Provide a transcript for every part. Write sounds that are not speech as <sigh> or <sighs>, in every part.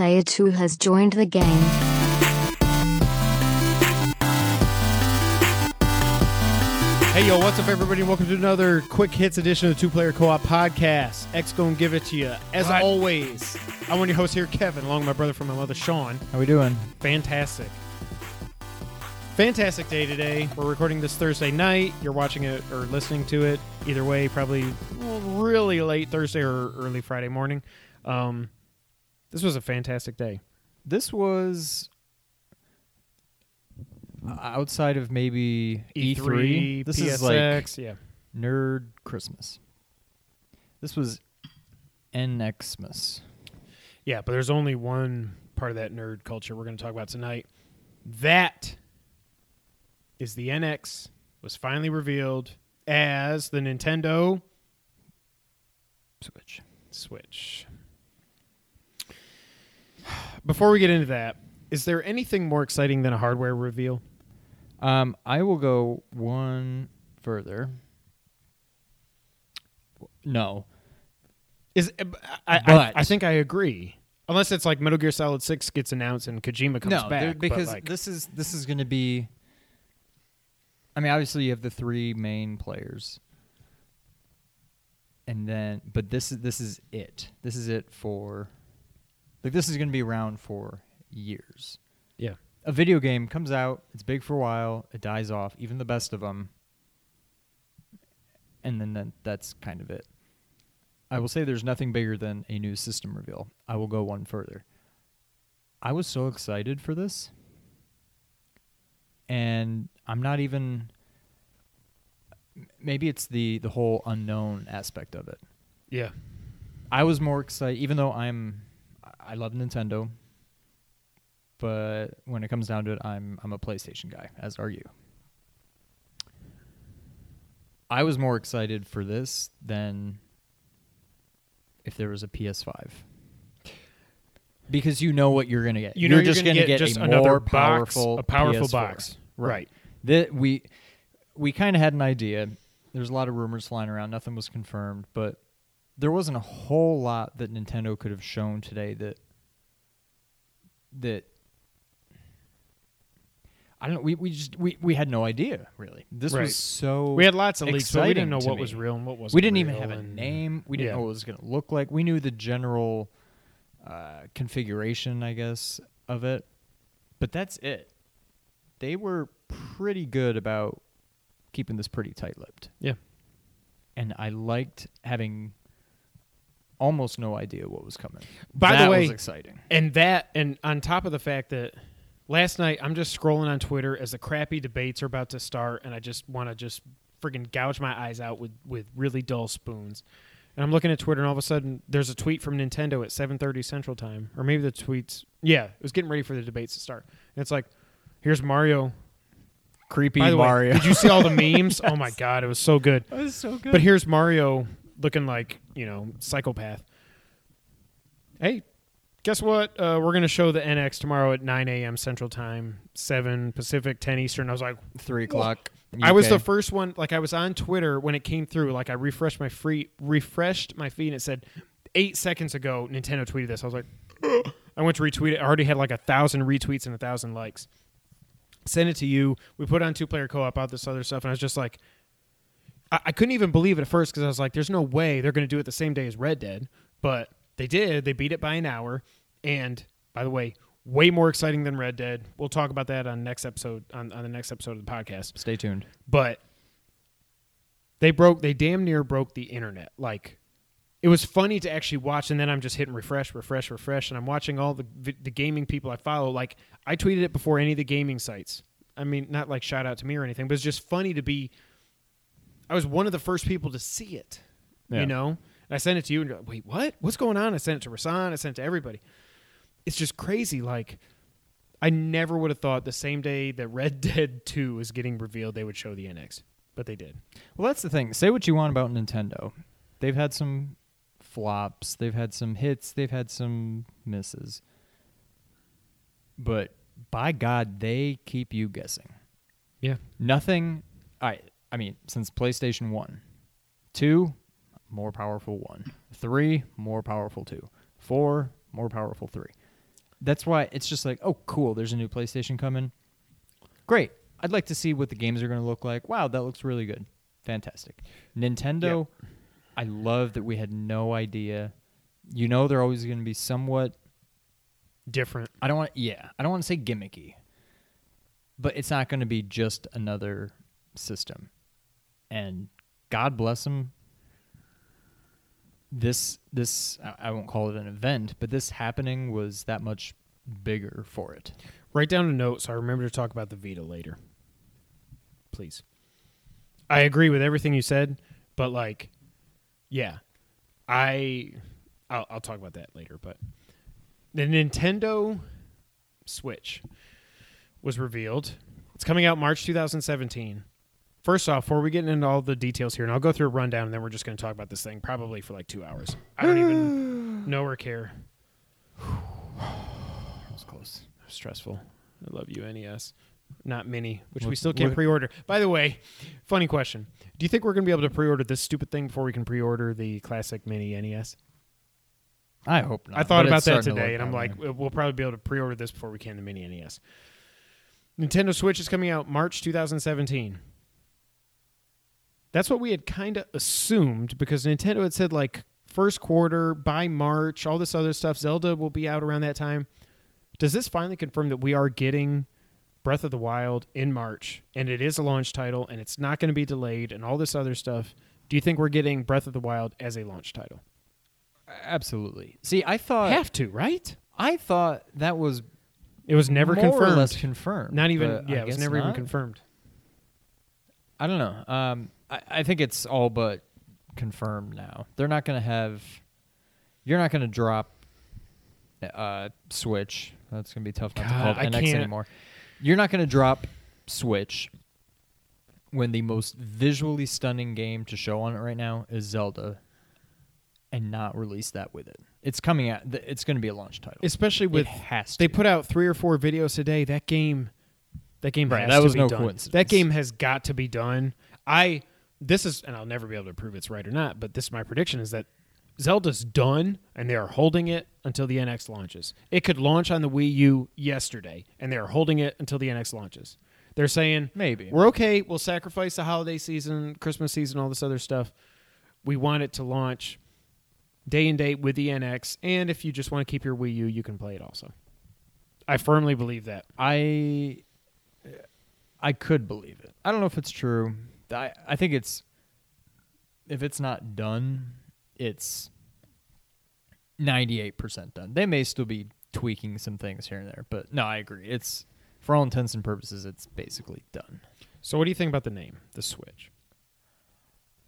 Player 2 has joined the game. Hey, yo, what's up, everybody? Welcome to another quick hits edition of the Two Player Co op podcast. X gonna give it to you. As Right. always, I'm one of your hosts here, Kevin, along with my brother from my mother, Sean. How we doing? Fantastic. Fantastic day today. We're recording this Thursday night. You're watching it or listening to it. Either way, probably really late Thursday or early Friday morning. Um, this was a fantastic day. This was outside of maybe E3. E3, this PSX, is like yeah. nerd Christmas. This was NXmas. Yeah, but there's only one part of that nerd culture we're going to talk about tonight. That is the NX was finally revealed as the Nintendo Switch. Switch. Before we get into that, is there anything more exciting than a hardware reveal? Um, I will go one further. No. Is I, I, But- I think I agree. Unless it's like Metal Gear Solid Six gets announced and Kojima comes no, back, there- but, because like, this is this is going to be. I mean, obviously you have the three main players, and then but this is this is it. This is it for, like this is going to be around for years. yeah, A video game comes out, it's big for a while, it dies off, even the best of them, and then, then that's kind of it. I will say there's nothing bigger than a new system reveal. I will go one further. I was so excited for this. And I'm not even maybe it's the the whole unknown aspect of it. yeah, I was more excited even though I'm I love Nintendo. But when it comes down to it, I'm I'm a PlayStation guy, as are you. I was more excited for this than if there was a PS5. Because you know what you're gonna get. you know you're, you're just gonna gonna get, just a another more box, powerful, a powerful PS4. box, right? That we we kind of had an idea. There's a lot of rumors flying around. Nothing was confirmed, but there wasn't a whole lot that Nintendo could have shown today that that I don't know. We we just we, we had no idea really. This Right. was so We had lots of leaks, but we didn't know what was real and what wasn't. we didn't even have a name. We didn't yeah. know what it was going to look like. We knew the general uh, configuration, I guess, of it, but that's it. They were pretty good about keeping this pretty tight-lipped, Yeah, and I liked having almost no idea what was coming. By the that way- was exciting. and that, and on top of the fact that last night I'm just scrolling on Twitter as the crappy debates are about to start, and I just want to just friggin' gouge my eyes out with with really dull spoons. And I'm looking at Twitter, and all of a sudden, there's a tweet from Nintendo at 7:30 Central Time, or maybe the tweets. Yeah, it was getting ready for the debates to start, and it's like, here's Mario. Creepy By the Mario. way, did you see all the <laughs> memes? Oh my god, it was so good. It was so good. But here's Mario looking like, you know, psychopath. Hey, guess what? Uh, we're going to show the NX tomorrow at 9 a.m. Central Time, 7 Pacific, 10 Eastern. I was like, three o'clock. I was UK. the first one. Like, I was on Twitter when it came through. Like, I refreshed my free, refreshed my feed, and it said eight seconds ago, Nintendo tweeted this. I was like, <gasps> I went to retweet it. I already had like a thousand retweets and a thousand likes. Send it to you. We put on two player co op, out this other stuff, and I was just like, I, I couldn't even believe it at first because I was like, there's no way they're going to do it the same day as Red Dead. But they did. They beat it by an hour. And by the way, way more exciting than Red Dead. We'll talk about that on next episode on, on the next episode of the podcast. Stay tuned. But they broke they damn near broke the internet. Like it was funny to actually watch and then I'm just hitting refresh, refresh, refresh and I'm watching all the the gaming people I follow like I tweeted it before any of the gaming sites. I mean, not like shout out to me or anything, but it's just funny to be I was one of the first people to see it. Yeah. You know? And I sent it to you and you're like, wait, what? What's going on? I sent it to Rasan. I sent it to everybody. It's just crazy. Like, I never would have thought the same day that Red <laughs> Dead 2 was getting revealed, they would show the NX. But they did. Well, that's the thing. Say what you want about Nintendo. They've had some flops, they've had some hits, they've had some misses. But by God, they keep you guessing. Yeah. Nothing I I mean, since PlayStation 1. 2, more powerful 1. 3, more powerful 2. 4, more powerful 3. that's why it's just like, oh, cool. There's a new PlayStation coming. Great. I'd like to see what the games are going to look like. Wow, that looks really good. Fantastic. Nintendo, yep. I love that we had no idea. You know, they're always going to be somewhat. Different. I don't want. Yeah, I don't want to say gimmicky, but it's not going to be just another system. And God bless them. This this I- I won't call it an event, but this happening was that much bigger for it. Write down a note so I remember to talk about the Vita later. Please. I agree with everything you said, but like, yeah, I, I'll, I'll talk about that later. But the Nintendo Switch was revealed. It's coming out March 2017. First off, before we get into all the details here, and I'll go through a rundown, and then we're just going to talk about this thing probably for like two hours. I don't even <sighs> know or care. That was close. stressful. I love you, NES. Not mini, which we still can't what- pre-order. By the way, funny question: Do you think we're going to be able to pre-order this stupid thing before we can pre-order the classic mini NES? I hope not. I thought about that starting to today, and I'm like, way. we'll probably be able to pre-order this before we can the mini NES. Nintendo Switch is coming out March 2017. That's what we had kind of assumed because Nintendo had said like first quarter by March, all this other stuff. Zelda will be out around that time. Does this finally confirm that we are getting Breath of the Wild in March and it is a launch title and it's not going to be delayed and all this other stuff? Do you think we're getting Breath of the Wild as a launch title? absolutely. See, I thought Have to, right? I thought that was It was never more confirmed. or less confirmed. Not even yeah, it was never even confirmed. I don't know. Um, I, I think it's all but confirmed now. They're not going to have. You're not going to drop. Uh, Switch. That's going to be tough not to God, call I it NX anymore. You're not going to drop Switch when the most visually stunning game to show on it right now is Zelda, and not release that with it. It's coming out. th- It's going to be a launch title. Especially with it has to. they put out three or four videos today. That game, that game Right, has that to was no done. coincidence. That game has got to be done. I this is, and I'll never be able to prove it's right or not. But this is my prediction: is that Zelda's done, and they are holding it until the NX launches. It could launch on the Wii U yesterday, and they are holding it until the NX launches. They're saying Maybe. we're okay. We'll sacrifice the holiday season, Christmas season, all this other stuff. We want it to launch day and date with the NX, and if you just want to keep your Wii U, you can play it also. I firmly believe that. I I could believe it. I don't know if it's true. I I think it's if it's not done, it's ninety eight percent done. They may still be tweaking some things here and there, but no, I agree. It's for all intents and purposes, it's basically done. So, what do you think about the name, the Switch?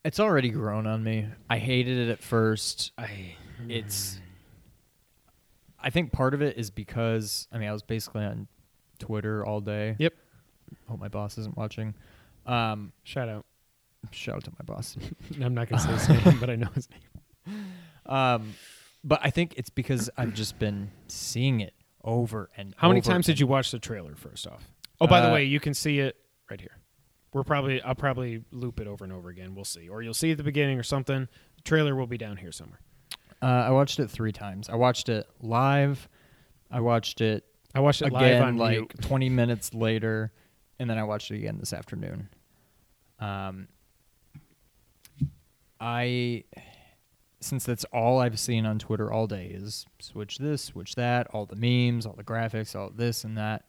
It's already grown on me. I hated it at first. I It's I think part of it is because I mean I was basically on Twitter all day. Yep. Hope my boss isn't watching. Um, shout out. shout out to my boss. <laughs> I'm not going to say his name, but I know his name. Um, but I think it's because I've just been seeing it over and How many times did you watch the trailer? First off. Oh, by the Uh, way, you can see it right here. We're probably I'll probably loop it over and over again. We'll see, or you'll see at the beginning or something. The trailer will be down here somewhere. Uh, I watched it three times. I watched it live. I watched it I watched it again live on like mute. 20 minutes later, and then I watched it again this afternoon. Um, I since that's all I've seen on Twitter all day is switch this, switch that, all the memes, all the graphics, all this and that.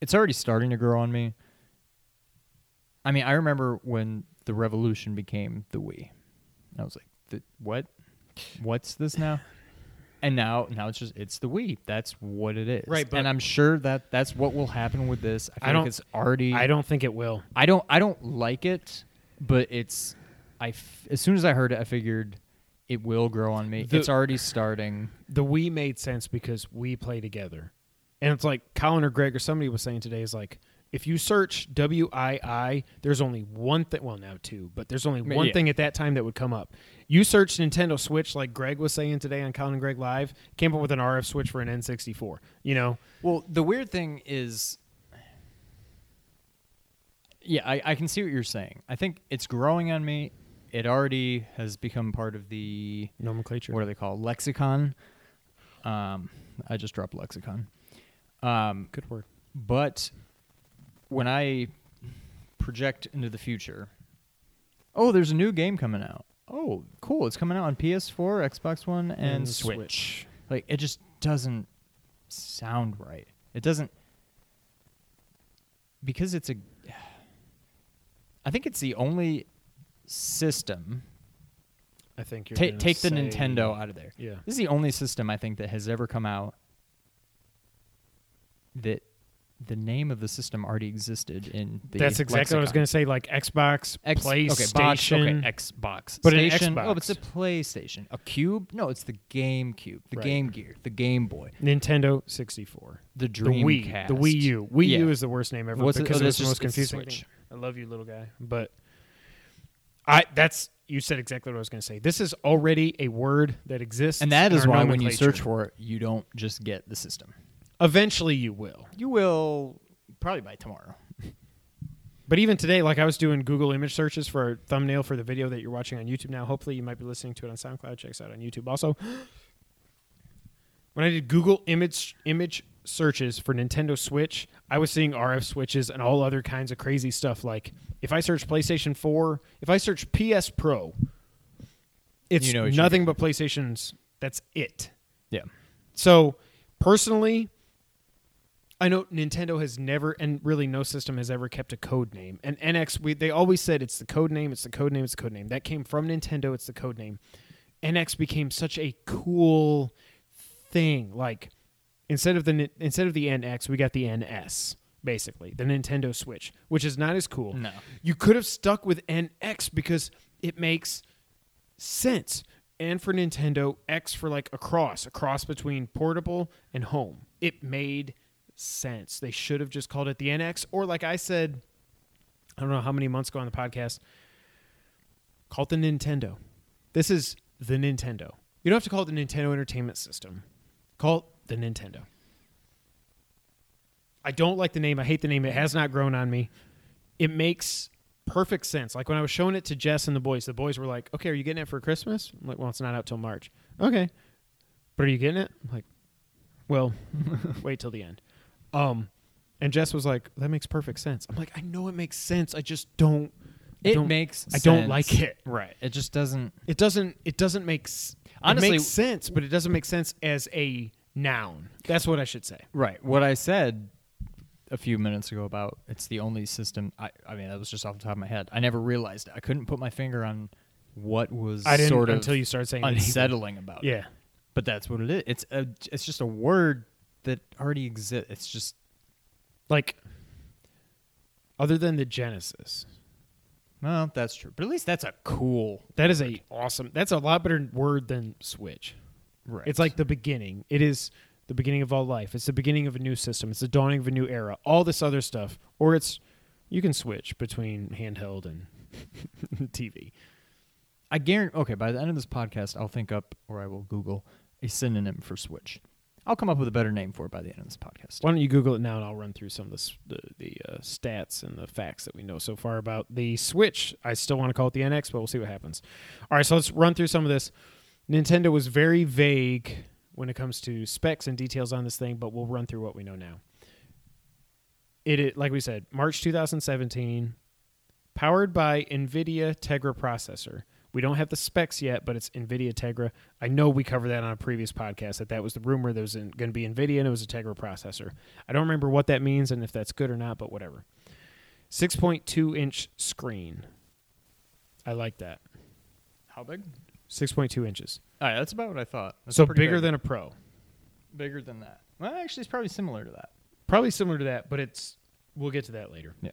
It's already starting to grow on me. I mean, I remember when the revolution became the Wii. I was like, "What? What's this now?" <laughs> And now, now it's just it's the Wii. That's what it is. Right, but- and I'm sure that that's what will happen with this. I, feel I don't- it's already. I don't think it will. I don't. I don't like it, but it's. I f- as soon as I heard it, I figured it will grow on me. The- it's already starting. The Wii made sense because we play together, and it's like Colin or Greg or somebody was saying today is like if you search W I I, there's only one thing. Well, now two, but there's only one yeah. thing at that time that would come up. You search Nintendo Switch, like Greg was saying today on Colin and Greg Live, came up with an RF switch for an N64. You know, Well, the weird thing is, yeah, I, I can see what you're saying. I think it's growing on me. It already has become part of the nomenclature. what are they called lexicon. Um, I just dropped lexicon. Um, Good word. but when I project into the future, oh, there's a new game coming out. Oh, cool! It's coming out on PS4, Xbox One, and, Switch. Like it just doesn't sound right. It doesn't because it's a. I think it's the only system. I think you're Ta- take the Nintendo out of there. Yeah. This is the only system I think that has ever come out that the name of the system already existed in the That's exactly what I was going to say. Like Xbox, X, PlayStation. Okay, box, okay, Xbox. But an Station. Xbox. Oh, it's a PlayStation. A Cube? No, it's the Game Cube, the Right. Game Gear, the Game Boy, Nintendo 64. the Dreamcast, The Wii. The Wii U. Wii Yeah. U is the worst name ever What's because oh, it was that's the most confusing. I love you, little guy. But I that's you said exactly what I was going to say. This is already a word that exists, And that is why when you search for it, you don't just get the system. Eventually you will. You will probably by tomorrow. <laughs> But even today, like I was doing Google image searches for a thumbnail for the video that you're watching on YouTube now. Hopefully, you might be listening to it on SoundCloud. Check us out on YouTube. Also, <gasps> when I did Google image image searches for Nintendo Switch, I was seeing RF switches and all other kinds of crazy stuff. Like if I search PlayStation 4, if I search PS Pro, it's You know nothing but PlayStations. That's it. Yeah. So personally, I know Nintendo has never, and really no system has ever kept a code name. And NX, we, they always said it's the code name, it's the code name, it's the code name. That came from Nintendo, it's the code name. NX became such a cool thing. Like instead of the instead of the NX, we got the NS, basically the Nintendo Switch, which is not as cool. No. You could have stuck with NX because it makes sense. And for Nintendo, X for like a cross, a cross between portable and home. It made sense. They should have just called it the NX, or like I said, I don't know how many months ago on the podcast, call it the Nintendo. This is the Nintendo. You don't have to call it the Nintendo Entertainment System. Call it the Nintendo. I don't like the name. I hate the name. It has not grown on me. It makes perfect sense. Like when I was showing it to Jess and the boys, the boys were like, "Okay, are you getting it for Christmas?" I'm like, "Well, it's not out till March." Okay, but are you getting it? I'm like, "Well, <laughs> wait till the end." Um, and Jess was like, "That makes perfect sense." I'm like, "I know it makes sense. I just don't. I It don't- makes I don't sense. like it. Right. It just doesn't It doesn't. It doesn't make. s- Honestly- it makes sense, but it doesn't make sense as a noun. That's what I should say. Right. What I said a few minutes ago about it's the only system I I mean that was just off the top of my head. I never realized it. I couldn't put my finger on what was I didn't sort of until you started saying unsettling about it. Yeah. But that's what it is. It's a it's just a word that already exist. It's just Like, other than the Genesis, well, that's true. But at least that's a cool that is a awesome. That's a lot better word than Switch. right. It's like the beginning. It is the beginning of all life. It's the beginning of a new system. It's the dawning of a new era. All this other stuff, or it's you can switch between handheld and <laughs> TV. I guarantee. Okay, by the end of this podcast, I'll think up or I will Google a synonym for Switch. I'll come up with a better name for it by the end of this podcast. Why don't you Google it now, and I'll run through some of the the, the uh, stats and the facts that we know so far about the Switch. I still want to call it the NX, but we'll see what happens. All right, so let's run through some of this. Nintendo was very vague when it comes to specs and details on this thing, but we'll run through what we know now. It, it like we said, March 2017, powered by NVIDIA Tegra processor. We don't have the specs yet, but it's NVIDIA Tegra. I know we covered that on a previous podcast that that was the rumor there was going to be NVIDIA and it was a Tegra processor. I don't remember what that means and if that's good or not, but whatever. 6.2 inch screen. I like that. How big? 6.2 inches. All right, that's about what I thought. That's so bigger big. than a Pro. bigger than that. Well, actually, it's probably similar to that. Probably similar to that, but it's we'll get to that later. Yeah.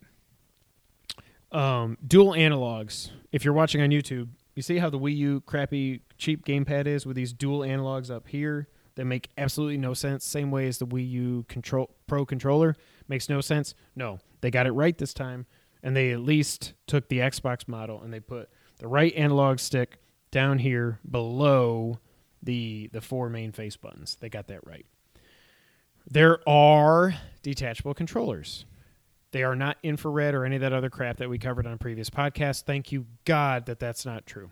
Um, dual analogs. If you're watching on YouTube, you see how the Wii U crappy cheap gamepad is with these dual analogs up here that make absolutely no sense. Same way as the Wii U control Pro controller makes no sense. No, they got it right this time, and they at least took the Xbox model and they put the right analog stick down here below the the four main face buttons. They got that right. There are detachable controllers. They are not infrared or any of that other crap that we covered on a previous podcast. Thank you, God, that that's not true.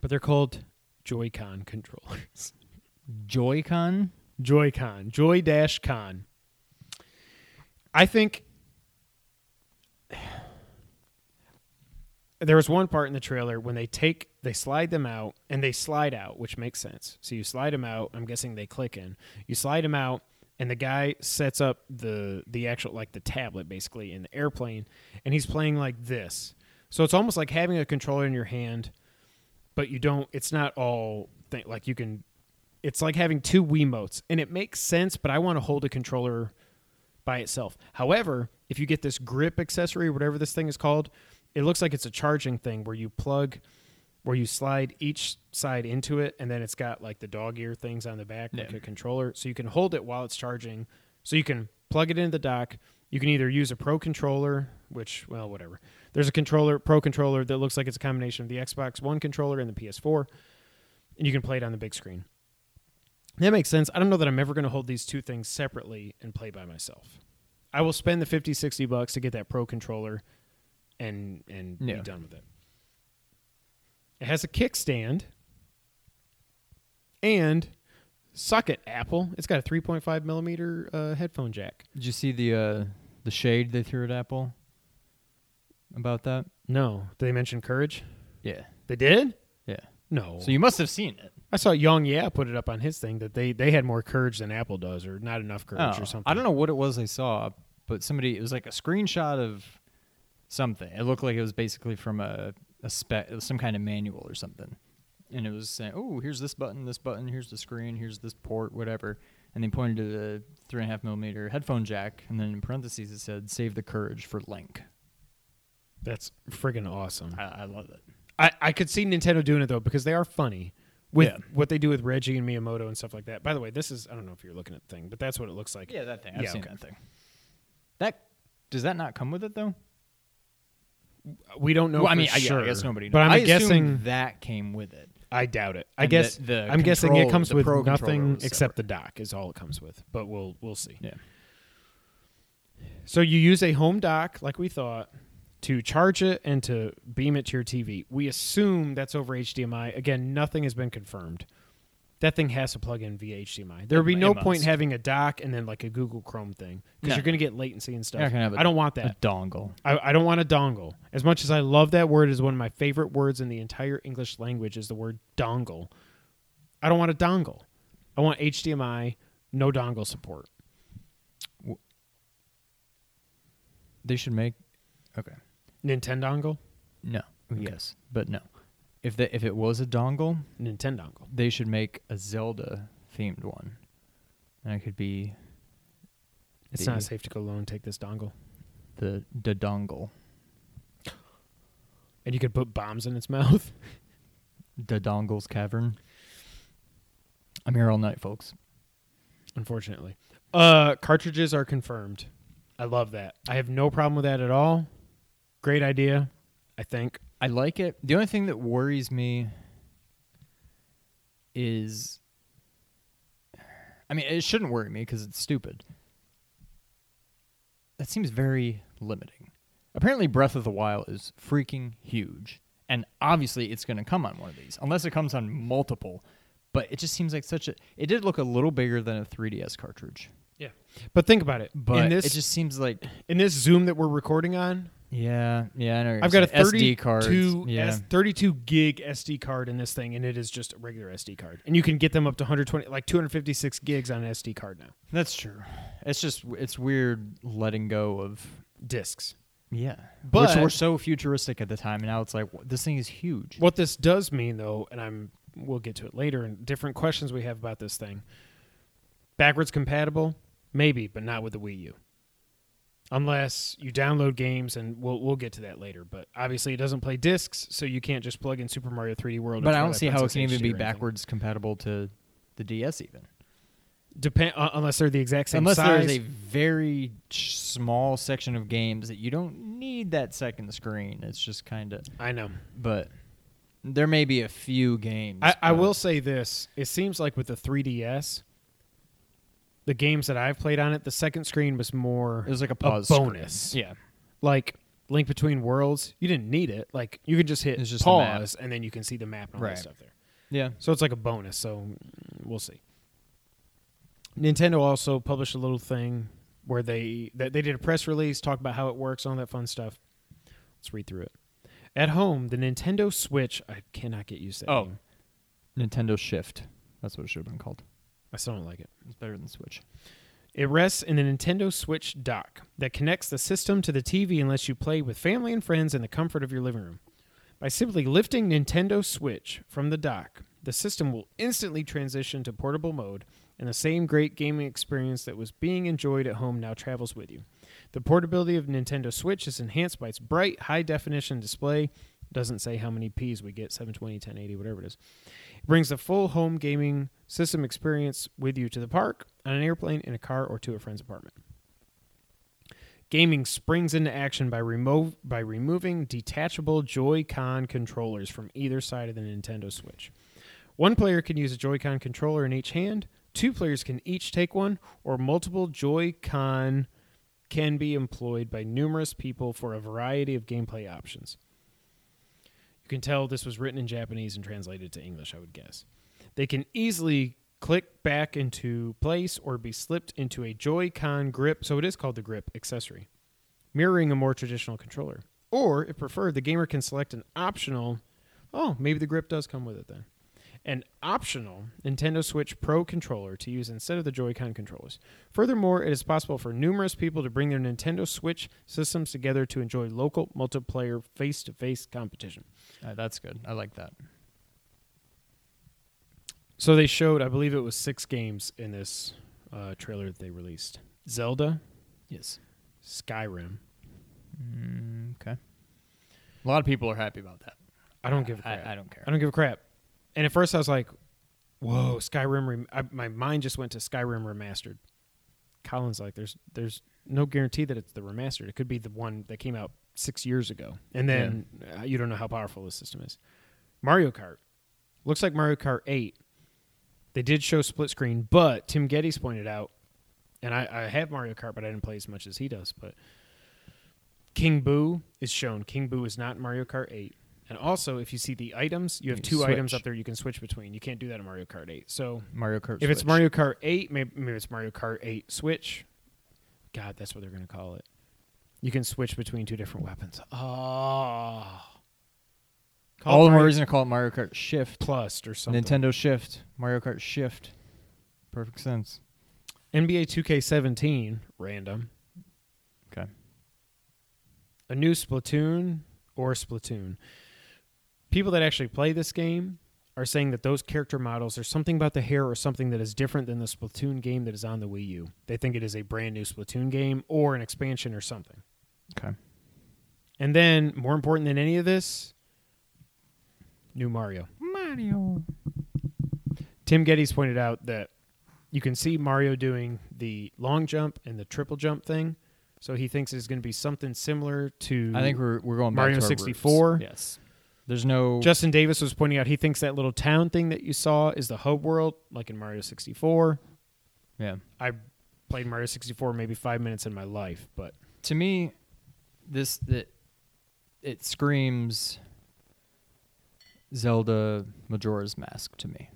But they're called Joy-Con controllers. <laughs> Joy-Con. Joy-Con, Joy Dash Con. I think <sighs> there was one part in the trailer when they take they slide them out and they slide out, which makes sense. So you slide them out. I'm guessing they click in. You slide them out, and the guy sets up the the actual like the tablet basically in the airplane, and he's playing like this. So it's almost like having a controller in your hand, but you don't. It's not all thing like you can. It's like having two Wiimotes, and it makes sense. But I want to hold a controller by itself. However, if you get this grip accessory, whatever this thing is called, it looks like it's a charging thing where you plug, where you slide each side into it, and then it's got like the dog ear things on the back, like Yeah. a controller. So you can hold it while it's charging. So you can plug it into the dock. You can either use a pro controller, which well, whatever. There's a controller, pro controller that looks like it's a combination of the Xbox One controller and the PS4, and you can play it on the big screen. That makes sense. I don't know that I'm ever going to hold these two things separately and play by myself. I will spend the 50, 60 bucks to get that pro controller and and Yeah. be done with it. It has a kickstand and suck it, Apple. It's got a 3.5 millimeter uh, headphone jack. Did you see the uh, the shade they threw at Apple about that? No, did they mention courage? Yeah, They did? yeah. No. So you must have seen it. I saw Young Yeah put it up on his thing that they they had more courage than Apple does, or not enough courage, Oh, or something. I don't know what it was I saw, but somebody it was like a screenshot of something. It looked like it was basically from a a spec, some kind of manual or something. And it was saying, "Oh, here's this button, this button, here's the screen, here's this port, whatever." And they pointed to the three and a half millimeter headphone jack, and then in parentheses it said, "Save the courage for Link." That's friggin' awesome. I, I love it. I, I could see Nintendo doing it though because they are funny with Yeah. what they do with Reggie and Miyamoto and stuff like that. By the way, this is I don't know if you're looking at the thing, but that's what it looks like. Yeah, that thing. I've Yeah, seen okay. that thing. That does that not come with it though? We don't know. well, I for mean, I, sure, I guess nobody. Knows. But I'm I guessing that came with it. I doubt it. I guess the- the I'm guessing it comes with nothing except the dock is all it comes with. But we'll we'll see. Yeah. So you use a home dock like we thought to charge it and to beam it to your TV. We assume that's over HDMI. Again, nothing has been confirmed. That thing has to plug in via HDMI. There would be It- no point having a dock and then like a Google Chrome thing because No. you're going to get latency and stuff. You're have a- I don't want that. A dongle. I, I don't want a dongle. As much as I love that word, is one of my favorite words in the entire English language. Is the word dongle. I don't want a dongle. I want HDMI, no dongle support. They should make. Okay. Nintendo dongle, No. Yes, but no. If they, if it was a dongle, Nintendo dongle. they should make a Zelda themed one, and it could be It's The- not safe to go alone. and Take this dongle, the the dongle, and you could put bombs in its <laughs> mouth. the dongle's cavern. I'm here all night, folks. Unfortunately, uh, cartridges are confirmed. I love that. I have no problem with that at all. Great idea. I think. I like it. The only thing that worries me is I mean, it shouldn't worry me because it's stupid. That seems very limiting. Apparently, Breath of the Wild is freaking huge. And obviously, it's going to come on one of these, unless it comes on multiple. But it just seems like such a. It did look a little bigger than a 3DS cartridge. Yeah, but think about it. But in this, it just seems like. in this Zoom that we're recording on, Yeah, yeah, I know. I've got a saying. 32 SD cards. Yeah. S- 32 gig SD card in this thing, and it is just a regular SD card. And you can get them up to 120, like 256 gigs on an SD card now. That's true. It's just it's weird letting go of Discs. yeah, But- which were so futuristic at the time, and now it's like this thing is huge. What this does mean, though, and I'm we'll get to it later, and different questions we have about this thing. Backwards compatible, maybe, but not with the Wii U. Unless you download games, and we'll we'll get to that later. But obviously, it doesn't play discs, so you can't just plug in Super Mario 3D World. But I don't see how it can even be backwards compatible to the DS even. Depend uh, unless they're the exact same Unless size. there's a very small section of games that you don't need that second screen. It's just kind of. I know. But there may be a few games. I, I will say this: it seems like with the 3DS, the games that I've played on it, the second screen was more It was like a pause bonus. screen. Yeah. like Link Between Worlds. You didn't need it; like you could just hit just pause, and then you can see the map and all Right. that stuff there. Yeah. So it's like a bonus. So we'll see. Nintendo also published a little thing where they that they did a press release, talk about how it works, all that fun stuff. Let's read through it. At home, the Nintendo Switch. I cannot get used to that. Oh. name. Nintendo Shift. That's what it should have been called. I still don't like it. It's better than Switch. It rests in the Nintendo Switch dock that connects the system to the TV and lets you play with family and friends in the comfort of your living room. By simply lifting Nintendo Switch from the dock, the system will instantly transition to portable mode, and the same great gaming experience that was being enjoyed at home now travels with you. The portability of Nintendo Switch is enhanced by its bright, high definition display. Doesn't say how many Ps we get 720, 1080, whatever it is. It brings the full home gaming system experience with you to the park, on an airplane, in a car, or to a friend's apartment. Gaming springs into action by, remo- by removing detachable Joy-Con controllers from either side of the Nintendo Switch. One player can use a Joy-Con controller in each hand. Two players can each take one, or multiple Joy-Con can be employed by numerous people for a variety of gameplay options. You can tell this was written in Japanese and translated to English, I would guess. They can easily click back into place or be slipped into a Joy-Con grip, so it is called the grip accessory, mirroring a more traditional controller. Or, if preferred, the gamer can select an optional. Oh, maybe the grip does come with it then. An optional Nintendo Switch Pro controller to use instead of the Joy-Con controllers. Furthermore, it is possible for numerous people to bring their Nintendo Switch systems together to enjoy local multiplayer face-to-face competition. Uh, that's good. I like that. So they showed, I believe it was six games in this uh, trailer that they released: Zelda, Yes. Skyrim. Mm, okay. A lot of people are happy about that. I don't give a crap. I, I don't care. I don't give a crap. And at first I was like, "Whoa, Skyrim!" Rem- I, my mind just went to Skyrim remastered. Colin's like, "There's, there's no guarantee that it's the remastered. It could be the one that came out six years ago, and then uh, you don't know how powerful the system is." Mario Kart looks like Mario Kart Eight. They did show split screen, but Tim Gettys pointed out, and I, I have Mario Kart, but I didn't play as much as he does. But King Boo is shown. King Boo is not Mario Kart 8. And also, if you see the items, you have You two items up there you can switch between. You can't do that in Mario Kart 8. So Mario Kart. if it's Mario Kart 8, maybe, maybe it's Mario Kart 8 Switch. God, that's what they're going to call it. You can switch between two different weapons. Oh. Call all the more reason to call it Mario Kart Shift. Plus or something. Nintendo Shift. Mario Kart Shift. Perfect sense. NBA 2K17, random. Okay. a new Splatoon or Splatoon. People that actually play this game are saying that those character models, there's something about the hair or something that is different than the Splatoon game that is on the Wii U. They think it is a brand new Splatoon game or an expansion or something. Okay. And then, more important than any of this, new Mario. Mario. Tim Gettys pointed out that you can see Mario doing the long jump and the triple jump thing. So he thinks it's going to be something similar to. I think we're we're going back Mario to our 64? Yes. There's no Justin Davis was pointing out he thinks that little town thing that you saw is the hub world, like in Mario 64. yeah. I played Mario 64 maybe five minutes in my life, but To me, this that it screams Zelda Majora's Mask to me.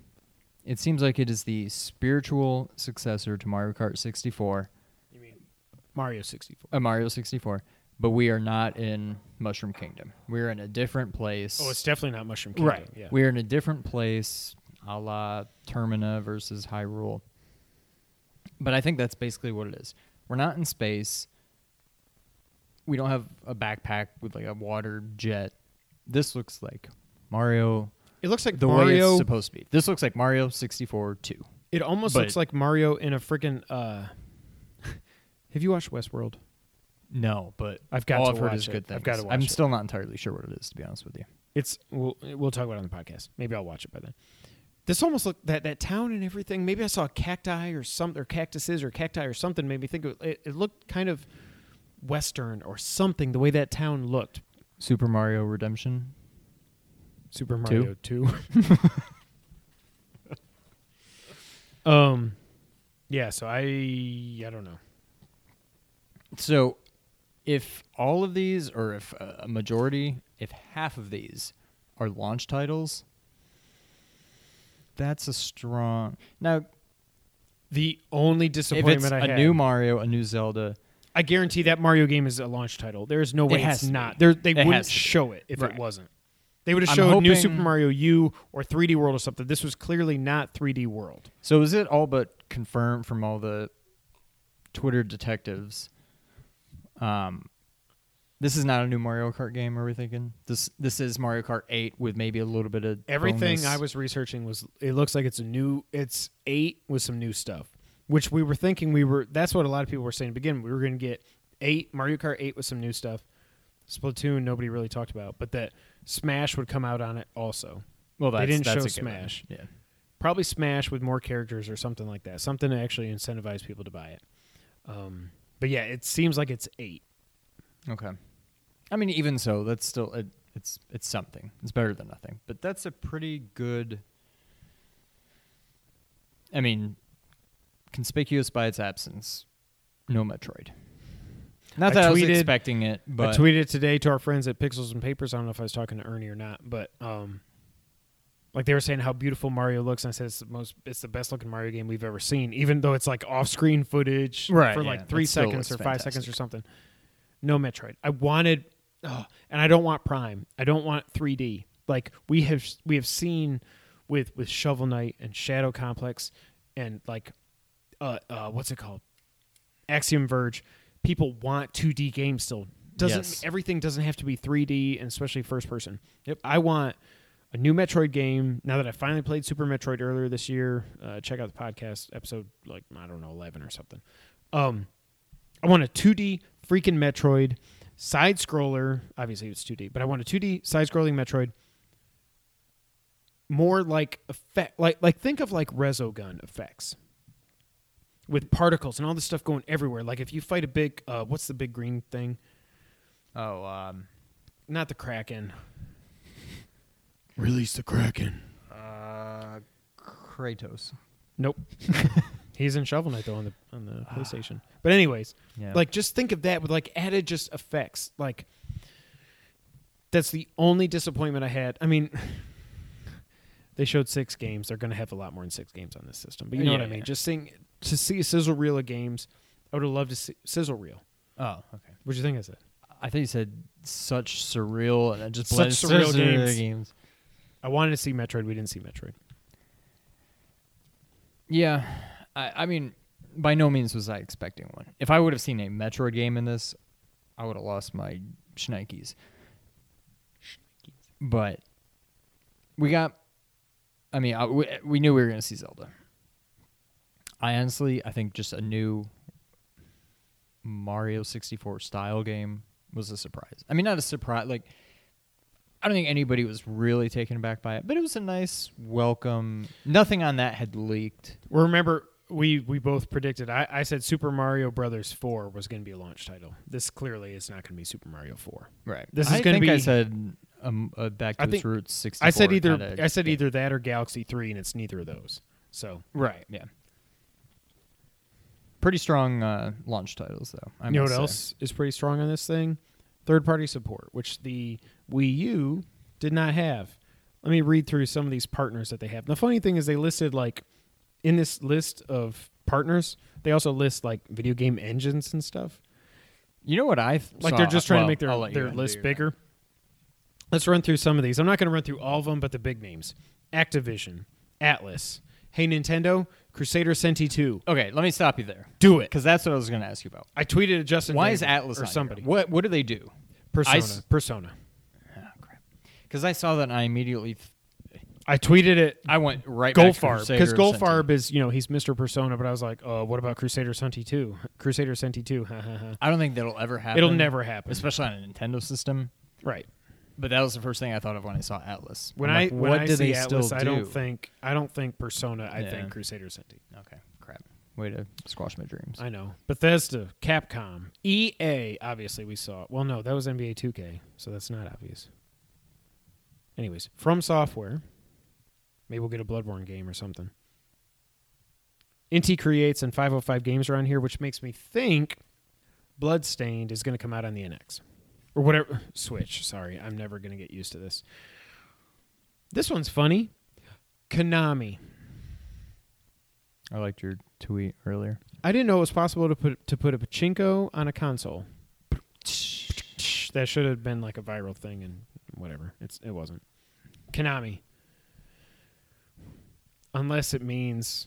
It seems like it is the spiritual successor to Mario Kart 64, you mean Mario 64? uh, Mario 64, but we are not in Mushroom Kingdom. We're in a different place. Oh, it's definitely not Mushroom Kingdom. right. Yeah. We're in a different place, a la Termina versus Hyrule. But I think that's basically what it is. We're not in space. We don't have a backpack with like a water jet. This looks like Mario it looks like the way it's supposed to be. This looks like Mario 64 2. it almost but- looks like Mario in a freaking. Uh, <laughs> have you watched Westworld? No, but I've got all to I've heard watch is it. good things. I've got to watch I'm it. still not entirely sure what it is, to be honest with you. It's we'll we'll talk about it on the podcast. Maybe I'll watch it by then. This almost looked that that town and everything. Maybe I saw a cacti or some or cactuses or cacti or something. Made me think of, it. It looked kind of western or something. The way that town looked. Super Mario Redemption. Super Mario Two. <laughs> um, yeah. So I I don't know. So, if all of these, or if a majority, if half of these are launch titles, that's a strong. Now, The only If disappointment it's I a had, new Mario, a new Zelda, I guarantee that Mario game is a launch title. There is no way has it's not. There, they It wouldn't has to be. show it if Right. it wasn't. They would have showed New Super Mario U or 3D World or something. This was clearly not 3D World. So is it all but confirmed from all the Twitter detectives? Um, this is not a new Mario Kart game. Are we thinking this? This is Mario Kart Eight with maybe a little bit of Everything bonus- I was researching was it looks like it's a new it's 8 with some new stuff, which we were thinking we were that's what a lot of people were saying to begin. We were going to get 8 Mario Kart 8 with some new stuff. Splatoon nobody really talked about, but that Smash would come out on it also. Well, they didn't that's show. Smash. Yeah. Probably Smash with more characters or something like that. Something to actually incentivize people to buy it. Um, but yeah, it seems like it's 8. Okay. I mean, even so, that's still it, it's it's something. It's better than nothing. But that's a pretty good. I mean, conspicuous by its absence. No Metroid. Not I that I, was tweeted- expecting it, but I tweeted today to our friends at Pixels and Papers. I don't know if I was talking to Ernie or not, but um, like they were saying how beautiful Mario looks, and I said it's the most, it's the best looking Mario game we've ever seen, even though it's like off screen footage Right, for yeah, like three still seconds or looks five seconds fantastic. or something. No Metroid. I wanted, oh, and I don't want Prime. I don't want 3D. Like we have, we have seen with with Shovel Knight and Shadow Complex, and like, uh, uh, what's it called? Axiom Verge. People want 2D games still. Doesn't Yes. everything doesn't have to be 3D and especially first person. Yep. I want a new Metroid game. Now that I finally played Super Metroid earlier this year, uh, check out the podcast episode like I don't know 11 or something. Um, I want a 2D freaking Metroid side scroller. Obviously it's 2D, but I want a 2D side scrolling Metroid. More like effect, like like think of like Resogun effects with particles and all this stuff going everywhere. Like if you fight a big, uh, what's the big green thing? oh, um, Not the Kraken. Release the Kraken. uh, Kratos. Nope. <laughs> He's in Shovel Knight though on the on the PlayStation. But anyways, Yeah. like just think of that with like added just effects. Like that's the only disappointment I had. I mean, <laughs> they showed six games. They're going to have a lot more than six games on this system. But you know what I mean. yeah. Just seeing to see a sizzle reel of games. I would have loved to see sizzle reel. oh, okay. What'd you think I said? I think you said such surreal and it just Such blends surreal surreal games. I wanted to see Metroid. We didn't see Metroid. Yeah, I, I mean, by no means was I expecting one. If I would have seen a Metroid game in this, I would have lost my shnikes. But we got. I mean, I, we, we knew we were going to see Zelda. I honestly, I think just a new Mario 64 style game was a surprise. I mean, not a surprise. Like, I don't think anybody was really taken aback by it, but it was a nice welcome. Nothing on that had leaked. Well, remember, we we both predicted. I, I said Super Mario Brothers Four was going to be a launch title. This clearly is not going to be Super Mario Four. Right. This is think I be- said um, uh, back to I its roots. Sixty. I said either. I said either that or Galaxy Three, and it's neither of those. So Right. Yeah. Pretty strong uh, launch titles, though. I you know what say. else is pretty strong on this thing? Third party support, which the Wii U did not have. Let me read through some of these partners that they have. The funny thing is they listed like in this list of partners, they also list like video game engines and stuff. You know what I th- Like they're just trying well, to make their I'll let you their list bigger. Let's run through some of these. I'm not going to run through all of them, but the big names: Activision, Atlus, Hey Nintendo, Crusader Centy 2. Okay, let me stop you there Do it. because that's what I was going to ask you about. I tweeted at Justin. Why is Atlus or on here? somebody? What What do they do? Persona. I s- Persona. Oh, crap. Because I saw that and I immediately th- I tweeted it. I went right back to Goldfarb Crusader because Centy. Is you know he's Mr. Persona, but I was like, uh, what about Crusader Centy 2? <laughs> Crusader Centy 2. ha, ha, ha. I don't think that'll ever happen. It'll never happen. especially on a Nintendo system. Right. But that was the first thing I thought of when I saw Atlus. When I'm I when what I do see they Atlus, still I do? don't think I don't think Persona. I Yeah. think Crusader Centy. Okay, crap. Way to squash my dreams. I know. Bethesda, Capcom, EA. Obviously, we saw. Well, no, that was NBA 2K, so that's not obvious. Anyways, from software. Maybe we'll get a Bloodborne game or something. Inti creates and 505 games are on here, which makes me think Bloodstained is going to come out on the NX or whatever Switch. Sorry, I'm never going to get used to this. This one's funny. Konami. I liked your tweet earlier. I didn't know it was possible to put to put a pachinko on a console. <laughs> That should have been like a viral thing, and whatever. It's it wasn't. Konami. Unless it means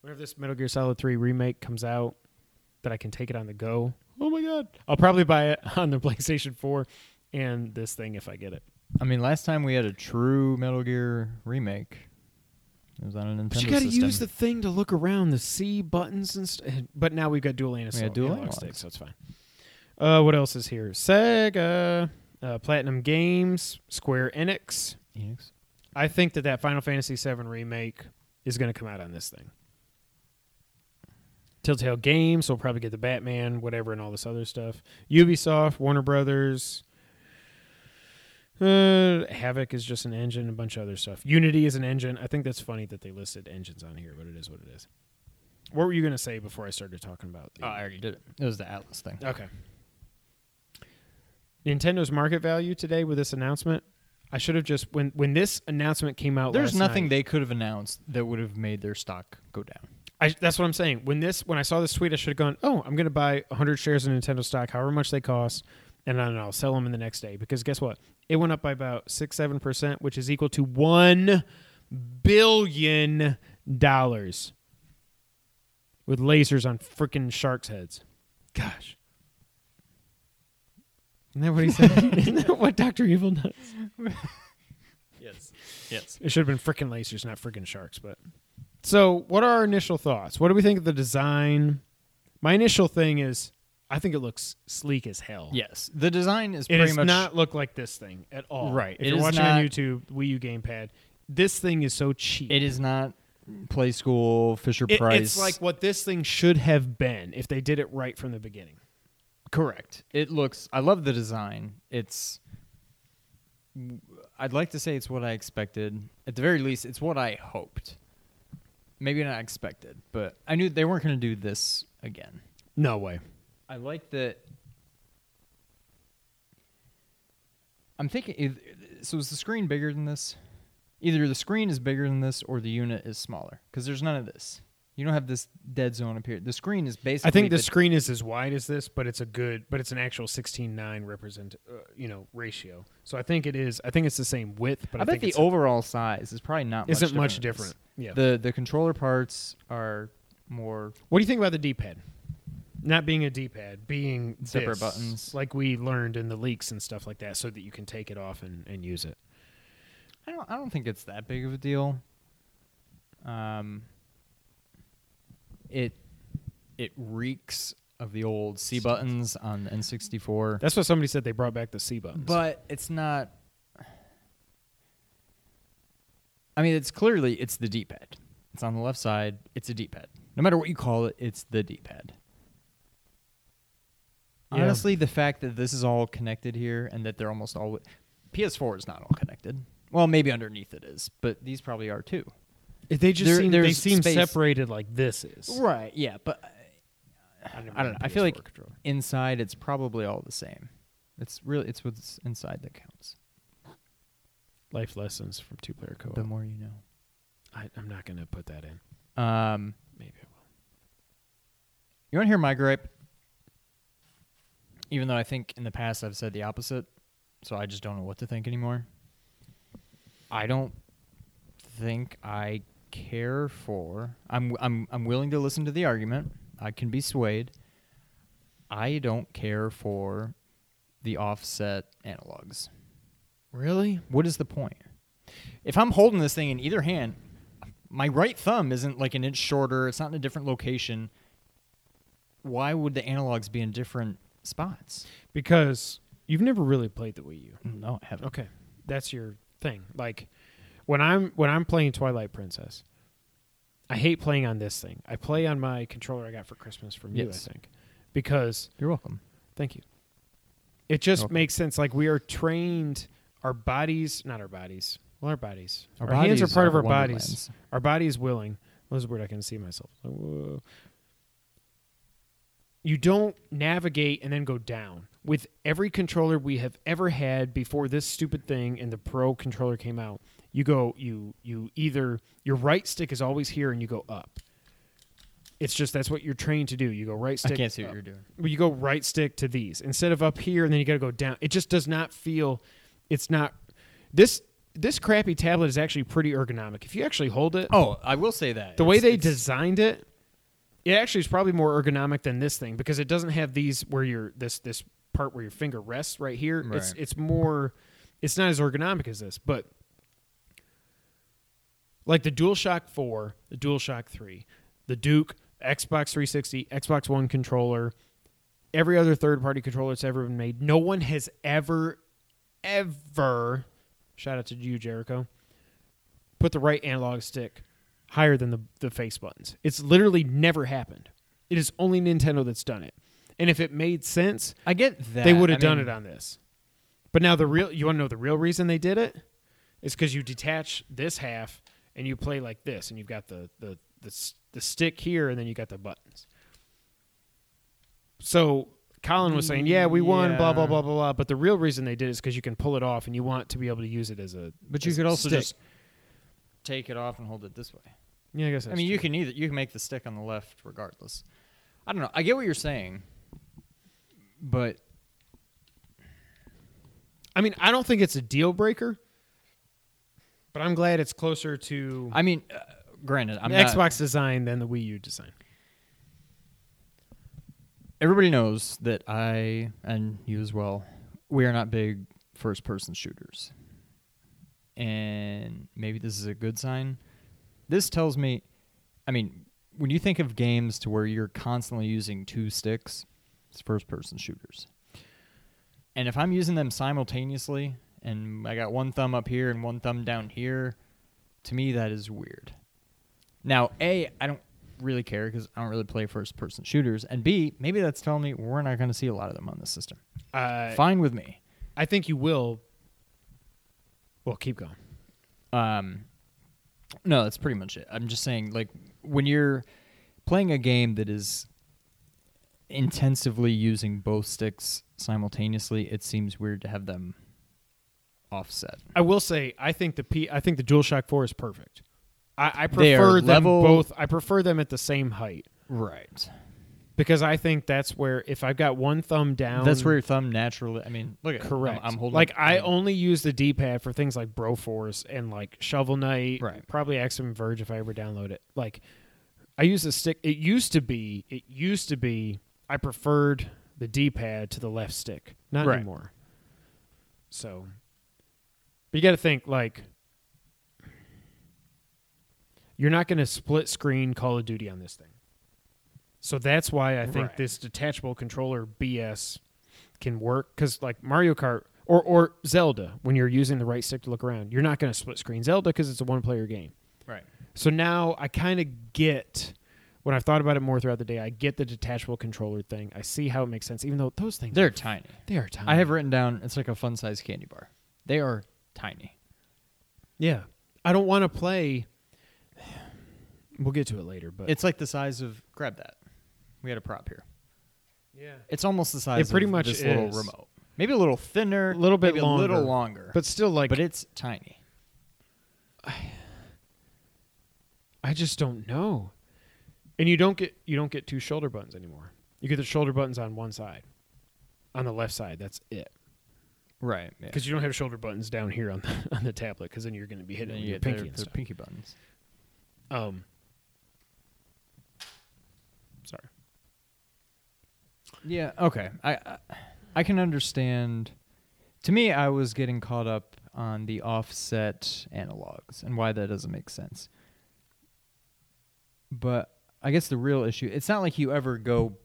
whenever this Metal Gear Solid Three remake comes out, that I can take it on the go. Oh my god! I'll probably buy it <laughs> on the PlayStation Four and this thing if I get it. I mean, last time we had a true Metal Gear remake. It was on a Nintendo But you got to system. use the thing to look around, the C buttons and stuff. But now we've got dual analog, got dual analog sticks, so it's fine. Uh, what else is here? Sega, uh, Platinum Games, Square Enix. Enix. I think that that Final Fantasy VII remake is going to come out on this thing. Telltale Games so we'll probably get the Batman, whatever, and all this other stuff. Ubisoft, Warner Brothers. Uh, Havok is just an engine, a bunch of other stuff. Unity is an engine. I think that's funny that they listed engines on here, but it is what it is. What were you going to say before I started talking about? The, Oh, I already did it. It was the Atlus thing. Okay. Nintendo's market value today with this announcement. I should have just when when this announcement came out. There's nothing night- they could have announced that would have made their stock go down. I, that's what I'm saying. When this when I saw this tweet, I should have gone, "Oh, I'm going to buy 100 shares of Nintendo stock, however much they cost, and then I'll sell them in the next day." Because guess what? It went up by about six seven percent, which is equal to one billion dollars with lasers on freaking sharks' heads. Gosh. Isn't that what he said? <laughs> Isn't that what Doctor Evil does? Yes. Yes. It should have been freaking lasers, not freaking sharks. But so, what are our initial thoughts? What do we think of the design? My initial thing is, I think it looks sleek as hell. Yes. The design is it pretty does much not look like this thing at all. Right. If It you're is watching on not- YouTube, Wii U gamepad, this thing is so cheap. It is not Playskool Fisher It- Price. it's like what this thing should have been if they did it right from the beginning. correct. It looks. I love the design. It's. I'd like to say it's what I expected. At the very least, it's what I hoped. Maybe not expected, but I knew they weren't going to do this again. No way. I like that. I'm thinking. So is the screen bigger than this? Either the screen is bigger than this, or the unit is smaller. Because there's none of this. You don't have this dead zone up here. The screen is basically. I think the the- screen is as wide as this, but it's a good, but it's an actual 16:9 represent, uh, you know, ratio. So I think it is. I think it's the same width, but I, I bet think the overall size is probably not. isn't much much different. This. Yeah. The the controller parts are more. what do you think about the D-pad? Not being a D-pad, being Separate this, buttons. like we learned in the leaks and stuff like that, so that you can take it off and, and use it. I don't. I don't think it's that big of a deal. Um. It it reeks of the old C buttons on the N64, That's what somebody said. They brought back the C buttons. but it's not. I mean, it's clearly it's the D-pad. It's on the left side. It's a D-pad. No matter what you call it, it's the D-pad. Yeah. Honestly, the fact that this is all connected here and that they're almost all PS4 is not all connected. Well, maybe underneath it is, but these probably are too. they just there- seem they seem space. separated like this is. Right. Yeah, but I, I don't know. I feel like controller. inside it's probably all the same. It's really it's what's inside that counts. Life lessons from two-player co-op. The more you know. I, I'm not going to put that in. Um, Maybe I will. you want to hear my gripe? Even though I think in the past I've said the opposite, so I just don't know what to think anymore. I don't think I care for. I'm I'm I'm willing to listen to the argument. I can be swayed. I don't care for the offset analogs. Really? What is the point? If I'm holding this thing in either hand, my right thumb isn't like an inch shorter, it's not in a different location. Why would the analogs be in different spots? Because you've never really played the Wii U. No, I haven't. Okay, that's your thing. Like when I'm when I'm playing Twilight Princess, I hate playing on this thing. I play on my controller I got for Christmas from you, I think, because You're welcome. thank you. It just makes sense. Like we are trained, our bodies, not our bodies. Well, our bodies. Our Our, hands are bodies part of are our bodies. Our body is willing. That was a word I can see myself. Whoa. You don't navigate and then go down. With every controller we have ever had before this stupid thing and the Pro controller came out, You go you you either your right stick is always here and you go up. It's just that's what you're trained to do. You go right stick. I can't see what up. you're doing. Well, you go right stick to these instead of up here, and then you got to go down. It just does not feel. It's not. This this crappy tablet is actually pretty ergonomic. If you actually hold it, Oh, I will say that the way It's- they it's- designed it, it actually is probably more ergonomic than this thing because it doesn't have these where your this this part where your finger rests right here. It's it's more. It's not as ergonomic as this, but like the DualShock Four, the DualShock Three, the Duke, Xbox 360, Xbox One controller, every other third party controller that's ever been made. No one has ever, ever, shout out to you, Jericho, put the right analog stick higher than the, the face buttons. It's literally never happened. It is only Nintendo that's done it. And if it made sense, I get that they would have I done mean, it on this. But now the real you want to know the real reason they did it is because you detach this half and you play like this, and you've got the the the, the stick here, and then you got the buttons. So Colin was saying, "Yeah, we won," blah blah Yeah. blah blah blah. But the real reason they did is because you can pull it off, and you want to be able to use it as a. But you as could also stick. just take it off and hold it this way. Yeah, I guess. I mean, you can either you can make the stick on the left regardless. I don't know. I get what you're saying, but I mean, I don't think it's a deal breaker, but I'm glad it's closer to I mean, uh, granted, I'm the not, Xbox design than the Wii U design. Everybody knows that I and you as well, we are not big first person shooters. And maybe this is a good sign. This tells me I mean, when you think of games to where you're constantly using two sticks, it's first person shooters. And if I'm using them simultaneously and I got one thumb up here and one thumb down here, to me that is weird. Now, A, I don't really care because I don't really play first person shooters. And B, maybe that's telling me we're not going to see a lot of them on this system. Uh, Fine with me. I think you will. Well, keep going. Um, no, that's pretty much it. I'm just saying, like, when you're playing a game that is intensively using both sticks simultaneously, it seems weird to have them offset. I will say, I think the P, I think the DualShock Four is perfect. I, I prefer them level- both. I prefer them at the same height Right. because I think that's where if I've got one thumb down, That's where your thumb naturally. I mean, look at correct. I'm, I'm holding like I only use the D-pad for things like Broforce and like Shovel Knight, Right. Probably Axiom Verge if I ever download it. Like I use the stick. It used to be. It used to be. I preferred the D-pad to the left stick. Not Right. anymore. So, but you got to think like you're not going to split screen Call of Duty on this thing. So that's why I think Right. this detachable controller BS can work because like Mario Kart or or Zelda, when you're using the right stick to look around, you're not going to split screen Zelda because it's a one player game. Right. So now I kind of get when I've thought about it more throughout the day. I get the detachable controller thing. I see how it makes sense, even though those things They're are, tiny. they are tiny. I have written down. It's like a fun size candy bar. They are tiny. yeah. I don't want to play. We'll get to it later, but It's like the size of. Grab that. We had a prop here. yeah, It's almost the size. It pretty of much this little is. remote. Maybe a little thinner. A little bit maybe a little longer. longer. but still like but it's tiny. I I just don't know. And you don't get you don't get two shoulder buttons anymore. You get the shoulder buttons on one side. On the left side, that's it. Right. Yeah. Because you don't have shoulder buttons down here on the <laughs> on the tablet. Because then you're going to be hitting then you your pinky their, and their stuff. pinky buttons. Um, Yeah. Okay. I, I I can understand. To me, I was getting caught up on the offset analogs and why that doesn't make sense. But I guess the real issue, it's not like you ever go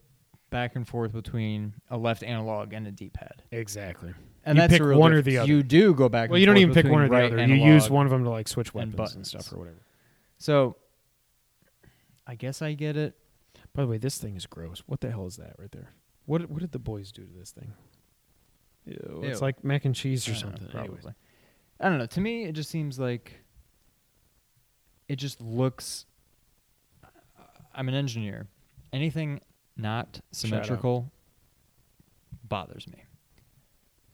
back and forth between a left analog and a D-pad. Exactly. And You that's pick one or the other. You do go back. Well, and you don't even pick one or the right other. You use one of them to like switch weapons and, buttons. stuff or whatever. So, I guess I get it. By the way, this thing is gross. What the hell is that right there? What what did the boys do to this thing? Ew, It's Ew. like mac and cheese or I don't know, something. Anyways. probably. I don't know. To me, it just seems like it just looks. I'm an engineer. Anything not symmetrical bothers me.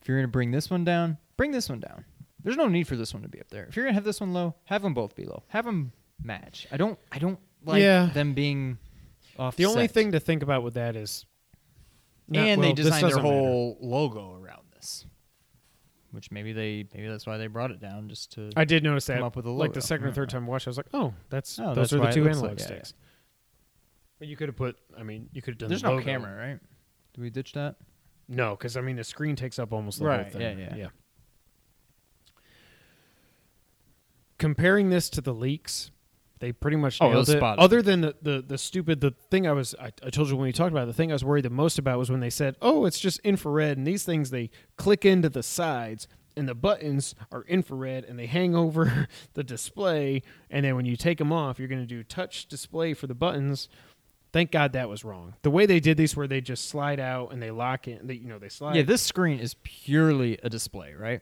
If you're gonna bring this one down, bring this one down. There's no need for this one to be up there. If you're gonna have this one low, have them both be low. Have them match. I don't. I don't like Yeah. them being off. The only thing to think about with that is, not- and well, they designed their doesn't matter. whole logo around this, which maybe they maybe that's why they brought it down just to. I did notice that. come up with a Like the second or third <laughs> time I watched, I was like, "Oh, that's Oh, those that's are the two analog like- yeah, sticks." But you could have put. I mean, you could have done. There's the no logo. camera, right? Did we ditch that? No, because I mean the screen takes up almost the Right, whole thing. Yeah, yeah, yeah. Comparing this to the leaks, they pretty much Oh, it nailed was it. spot. Other than the, the the stupid the thing I was I, I told you when we talked about it, the thing I was worried the most about was when they said, "Oh, it's just infrared," and these things they click into the sides. And the buttons are infrared, and they hang <laughs> over the display. And then when you take them off, you're going to do touch display for the buttons. Thank God that was wrong. The way they did these, where they just slide out and they lock in, they, you know, they slide. Yeah, this screen is purely a display, right?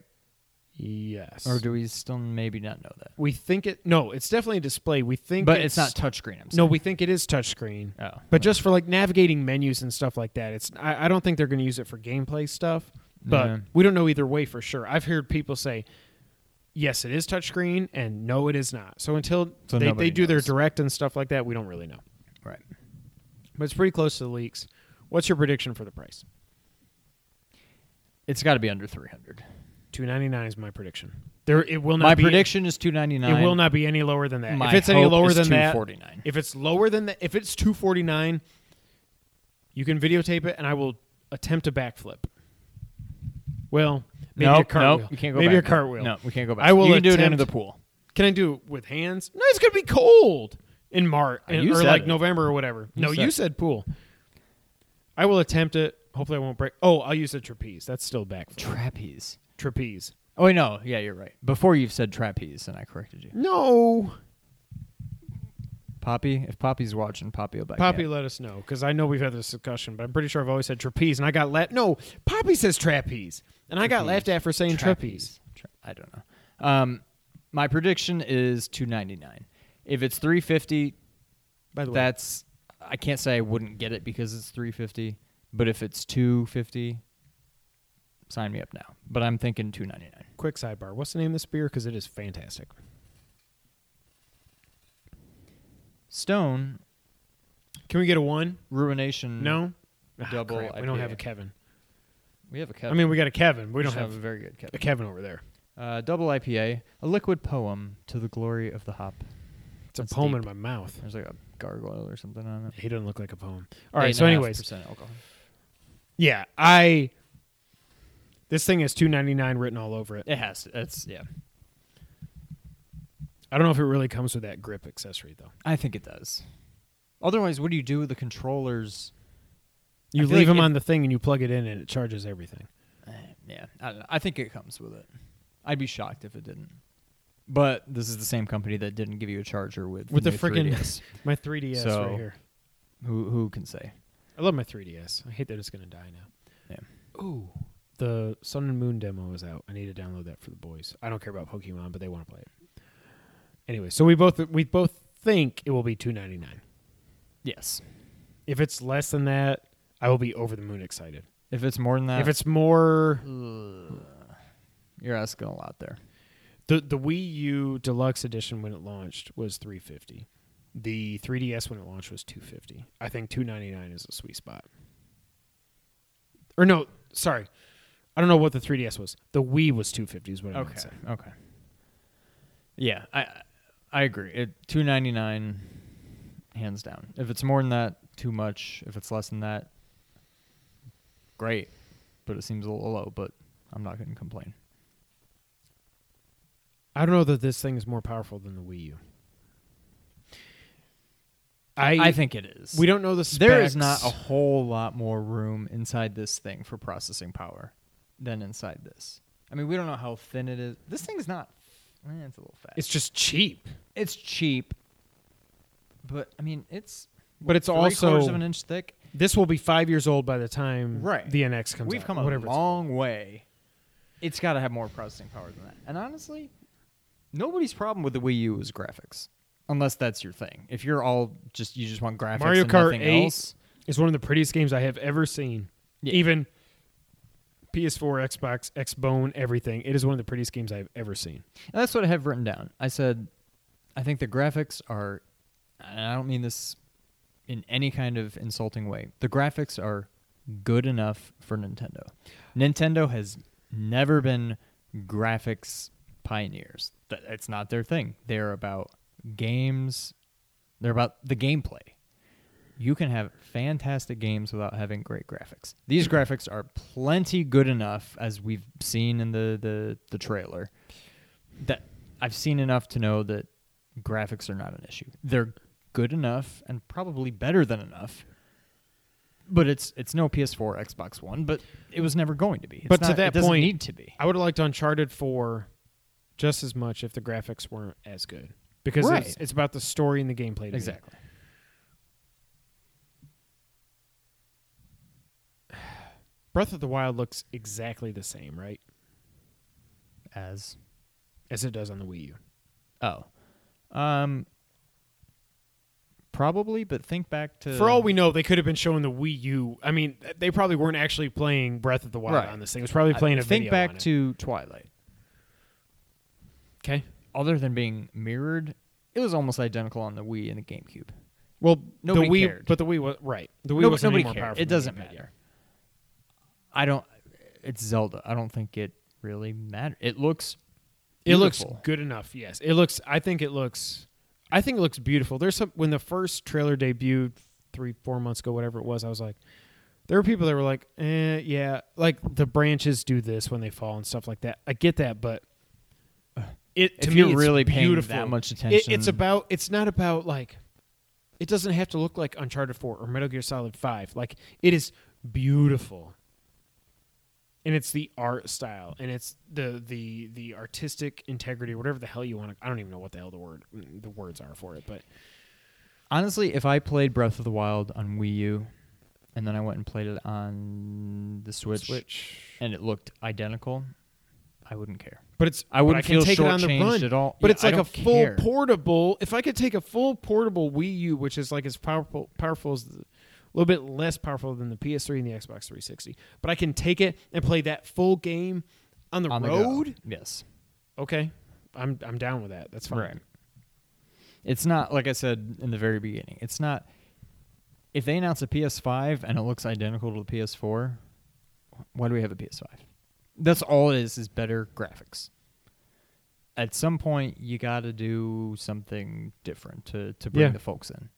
Yes. Or do we still maybe not know that? we think it? No, it's definitely a display. We think, But it's not touchscreen. I'm No, saying. we think it is touchscreen. Oh, But just for like navigating menus and stuff like that, it's I, I don't think they're going to use it for gameplay stuff. But Yeah. we don't know either way for sure. I've heard people say, yes, it is touchscreen, and no, it is not. So until So they, they do their direct and stuff like that, we don't really know. right. But it's pretty close to the leaks. What's your prediction for the price? It's got to be under 300. Two ninety nine is my prediction. There, it will not. My be, prediction is 299. It will not be any lower than that. My if it's any lower than that, 249. if it's lower than that, if it's two forty nine, you can videotape it, and I will attempt a backflip. Well, maybe nope, a cartwheel. Nope, you can't go maybe back a cartwheel. No, we can't go back. I will You can do it into the pool. Can I do it with hands? No, it's gonna be cold in March or like it. November or whatever. You no, said you said pool. I will attempt it. Hopefully, I won't break. Oh, I'll use a trapeze. That's still backflip. Trapeze. Trapeze. Oh, wait, no. Yeah, you're right. Before you've said trapeze, and I corrected you. No, Poppy, if Poppy's watching, Poppy will back Poppy, let us know because I know we've had this discussion, but I'm pretty sure I've always said trapeze, and I got laughed. No, Poppy says trapeze, and I got Trapeze. laughed at for saying trapeze. Tra- I don't know. Um, my prediction is 299. If it's 350, By the way, that's I can't say I wouldn't get it because it's 350, but if it's 250, sign me up now. But I'm thinking 299. quick sidebar. What's the name of this beer? Because it is fantastic. Stone Can we get a one? Ruination. No. Ah, Double crap, We don't have a Kevin. we have a Kevin. I mean, we got a Kevin. We don't have a very good Kevin. a Kevin over there. Uh, double IPA, a liquid poem to the glory of the hop. It's a That's poem deep. in my mouth. There's like a gargoyle or something on it. He doesn't look like a poem. All right. So, anyways, 8.5% alcohol. yeah, I. This thing has two ninety nine written all over it. It has. To. It's yeah. I don't know if it really comes with that grip accessory though. I think it does. Otherwise, what do you do with the controllers? You leave like them it- on the thing and you plug it in and it charges everything. Eh, yeah, I don't know. I think it comes with it. I'd be shocked if it didn't. But this is the same company that didn't give you a charger with With the new frickin' 3DS. <laughs> My 3DS So- right here. who who can say? I love my 3DS. I hate that it's gonna die now. Yeah. Ooh, the Sun and Moon demo is out. I need to download that for the boys. I don't care about Pokemon, but they want to play it. Anyway, so we both we both think it will be two ninety nine. Yes. If it's less than that, I will be over the moon excited. If it's more than that, if it's more, you're asking a lot there. the the Wii U Deluxe Edition when it launched was three fifty. The 3DS when it launched was two fifty. I think two ninety nine is a sweet spot. Or no, sorry, I don't know what the 3DS was. The Wii was two fifty. Is what I meant to Okay. say. Okay. Yeah, I I agree. It two ninety nine, hands down. If it's more than that, too much. If it's less than that, great. But it seems a little low. But I'm not going to complain. I don't know that this thing is more powerful than the Wii U. I I think it is. we don't know the specs. There is not a whole lot more room inside this thing for processing power than inside this. I mean, we don't know how thin it is. This thing's not. Eh, it's a little fat. It's just cheap, it's cheap, but I mean, it's but it's three also quarters of an inch thick. this will be five years old by the time Right. the NX comes We've out, come a whatever it's long way. It's got to have more processing power than that. And honestly, nobody's problem with the Wii U is graphics, unless that's your thing. If you're all just you just want graphics, Mario and Kart nothing 8 else. It's one of the prettiest games I have ever seen. Yeah. Even PS4, Xbox, Xbone, everything. It is one of the prettiest games I've ever seen. And that's what I have written down. I said, I think the graphics are, and I don't mean this in any kind of insulting way. The graphics are good enough for Nintendo. Nintendo has never been graphics pioneers. It's not their thing. They're about games. They're about the gameplay. You can have fantastic games without having great graphics. These graphics are plenty good enough, as we've seen in the the, the trailer. That I've seen enough to know that graphics are not an issue. They're good enough and probably better than enough. But it's it's no PS4, Xbox One, but it was never going to be. It's But to that it doesn't point, need to be. I would have liked Uncharted 4 just as much if the graphics weren't as good. Because Right. it's, it's about the story and the gameplay. exactly. me. Breath of the Wild looks exactly the same, right? As As it does on the Wii U. oh, um, probably. But think back to For all we know, they could have been showing the Wii U. I mean, they probably weren't actually playing Breath of the Wild Right. on this thing. It was probably playing a think video back on it. to Twilight. Okay. Other than being mirrored, it was almost identical on the Wii and the GameCube. Well, Nobody the Wii, cared. but the Wii was right. The Wii Nob- wasn't nobody more cared. powerful. It than the doesn't gamepad, matter. I don't. It's Zelda. I don't think it really matters. It looks. It looks good enough. Yes, it looks. I think it looks. I think it looks beautiful. There's some when the first trailer debuted three, four months ago, whatever it was. I was like, there were people that were like, eh, yeah, like the branches do this when they fall and stuff like that. I get that, but <sighs> it to If me, you're it's really paying beautiful. that much It- attention, it's about. It's not about like. It doesn't have to look like Uncharted Four or Metal Gear Solid Five. Like it is beautiful. And it's the art style, and it's the the the artistic integrity, whatever the hell you want to. I don't even know what the hell the word the words are for it, but honestly, if I played Breath of the Wild on Wii U, and then I went and played it on the Switch, Switch. and it looked identical, I wouldn't care. But it's I wouldn't I feel take it on the run at all. But Yeah, it's like a full care. portable. If I could take a full portable Wii U, which is like as powerful powerful as the, a little bit less powerful than the PS3 and the Xbox 360, but I can take it and play that full game on the on the road. Yes. okay, I'm I'm down with that. That's fine. Right. It's not like I said in the very beginning. It's not. If they announce a PS5 and it looks identical to the PS4, why do we have a PS5? That's all it is. Is better graphics. At some point, you got to do something different to to bring Yeah. the folks in.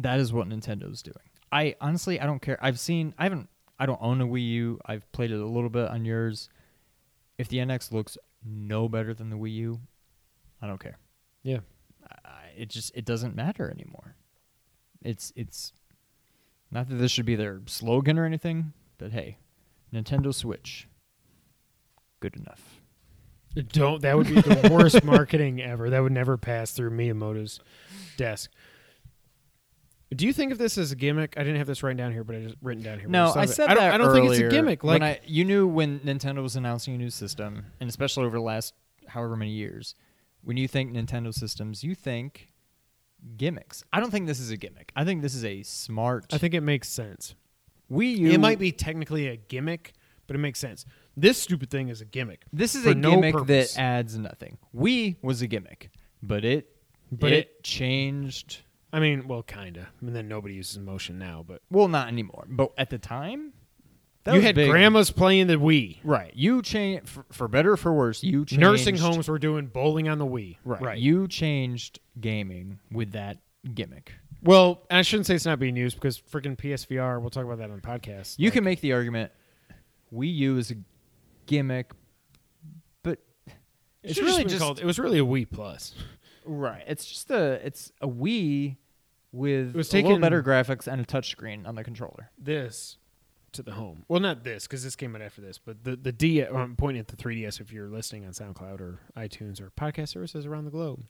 That is what Nintendo's doing. I honestly, I don't care. I've seen. I haven't. I don't own a Wii U. I've played it a little bit on yours. If the NX looks no better than the Wii U, I don't care. Yeah. I, it just it doesn't matter anymore. It's it's not that this should be their slogan or anything, but hey, Nintendo Switch, good enough. Don't. That would be the worst <laughs> marketing ever. That would never pass through Miyamoto's desk. Do you think of this as a gimmick? I didn't have this written down here, but I just written down here. No, I of it. said I don't, that I don't think it's a gimmick. When Like I, you knew when Nintendo was announcing a new system, and especially over the last however many years, when you think Nintendo systems, you think gimmicks. I don't think this is a gimmick. I think this is a smart. I think it makes sense. Wii U. it might be technically a gimmick, but it makes sense. This stupid thing is a gimmick. This is a gimmick purpose. that adds nothing. Wii was a gimmick, but it But it, it- changed. I mean, well, kinda. I mean, then nobody uses motion now, but Well, not anymore. But at the time, that you was had big. grandmas playing the Wii. Right. You change for, for better or for worse. You changed Nursing homes were doing bowling on the Wii. Right. Right. You changed gaming with that gimmick. well, and I shouldn't say it's not being used because freaking PSVR. We'll talk about that on the podcast. You Like, can make the argument Wii U is a gimmick, but it it's really just called. It was really a Wii Plus. Right. It's just a it's a Wii with It was a little taken- better graphics and a touchscreen on the controller. This to the home. Well, not this because this came out after this, but the the D. I'm pointing at the 3DS if you're listening on SoundCloud or iTunes or podcast services around the globe.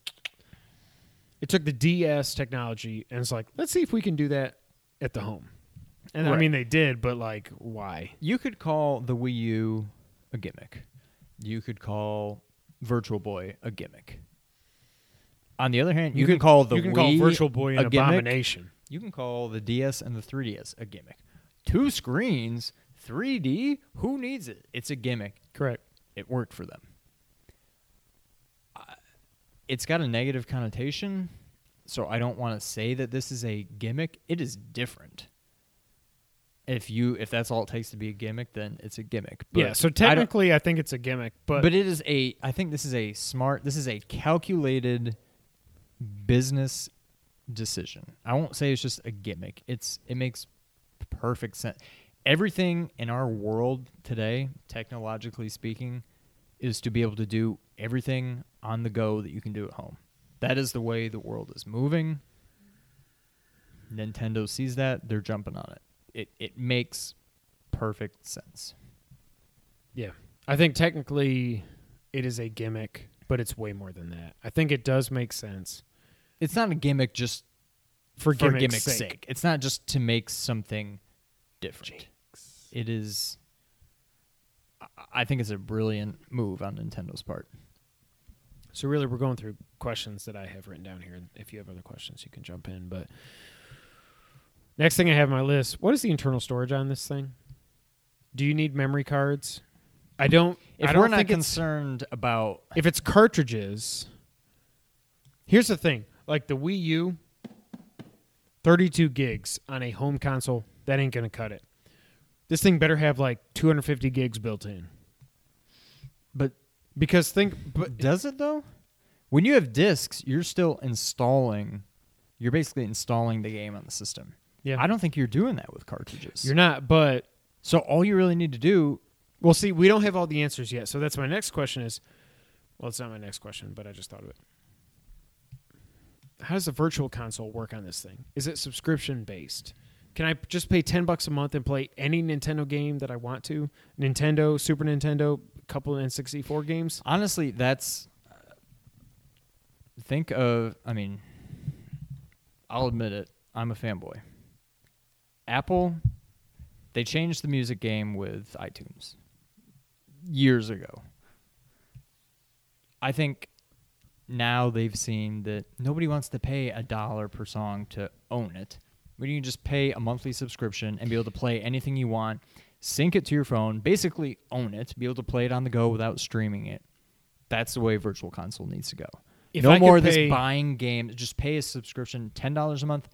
It took the DS technology and it's like, let's see if we can do that at the home. And I Right. mean, they did, but like, why? You could call the Wii U a gimmick. You could call Virtual Boy a gimmick. On the other hand, you, can could- call the you can Wii call Virtual Boy an abomination. You can call the DS and the 3DS a gimmick. Two screens, 3D. Who needs it? It's a gimmick. Correct. It worked for them. Uh, it's got a negative connotation, so I don't want to say that this is a gimmick. It is different. If you if that's all it takes to be a gimmick, then it's a gimmick. But yeah. So I technically, I, think it's a gimmick, but, but it is a I think this is a smart this is a calculated business decision. I won't say it's just a gimmick. It's it makes perfect sense. Everything in our world today, technologically speaking, is to be able to do everything on the go that you can do at home. That is the way the world is moving. Nintendo sees that, they're jumping on it. It it makes perfect sense. yeah, I think technically it is a gimmick, but it's way more than that. I think it does make sense It's not a gimmick just for, for gimmick's, gimmick's sake. sake. It's not just to make something different. It is. I- think it's a brilliant move on Nintendo's part. So really, we're going through questions that I have written down here. If you have other questions, you can jump in. But next thing I have on my list: what is the internal storage on this thing? Do you need memory cards? I don't. If I don't we're not concerned about, if it's cartridges. Here's the thing: like the Wii U, thirty-two gigs on a home console, that ain't gonna cut it. This thing better have like 250 gigs built in. but Because think, but does it though? When you have discs, you're still installing. You're basically installing the game on the system. yeah, I don't think you're doing that with cartridges. you're not. But so all you really need to do Well, see, we don't have all the answers yet. So that's my next question is well, it's not my next question, but I just thought of it. How does the virtual console work on this thing? Is it subscription based? Can I just pay 10 bucks a month and play any Nintendo game that I want to? Nintendo, Super Nintendo, a couple of N64 games? Honestly, that's. Think of. I mean, I'll admit it. I'm a fanboy. Apple, they changed the music game with iTunes years ago. I think now they've seen that nobody wants to pay a dollar per song to own it. But you can just pay a monthly subscription and be able to play anything you want, sync it to your phone, basically own it, be able to play it on the go without streaming it. That's the way Virtual Console needs to go. If no I more of this buying games. Just pay a subscription, ten dollars a month,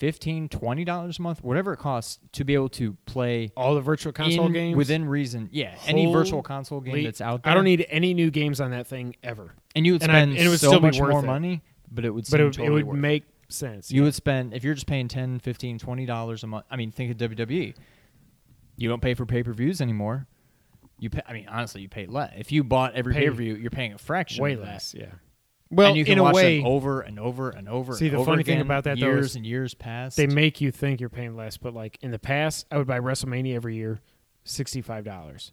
$15, $20 a month, whatever it costs to be able to play All the virtual console in- games? within reason. Yeah, any virtual console game that's out there. I don't need any new games on that thing ever. and you would and I- spend and it would so still be much worth more it. money, but it would But it, would- totally it would make sense. You would spend if you're just paying 10 15 20 dollars a month. I mean, think of WWE. You don't pay for pay per views anymore. You pay. I mean, honestly, you pay less. If you bought every Pay pay per view, you're paying a fraction. way less, yeah. Well, and you can in a watch way, them over and over and over. See, and the over funny thing again, about that, though, years is and years past. they make you think you're paying less, but like in the past, I would buy WrestleMania every year, sixty-five dollars.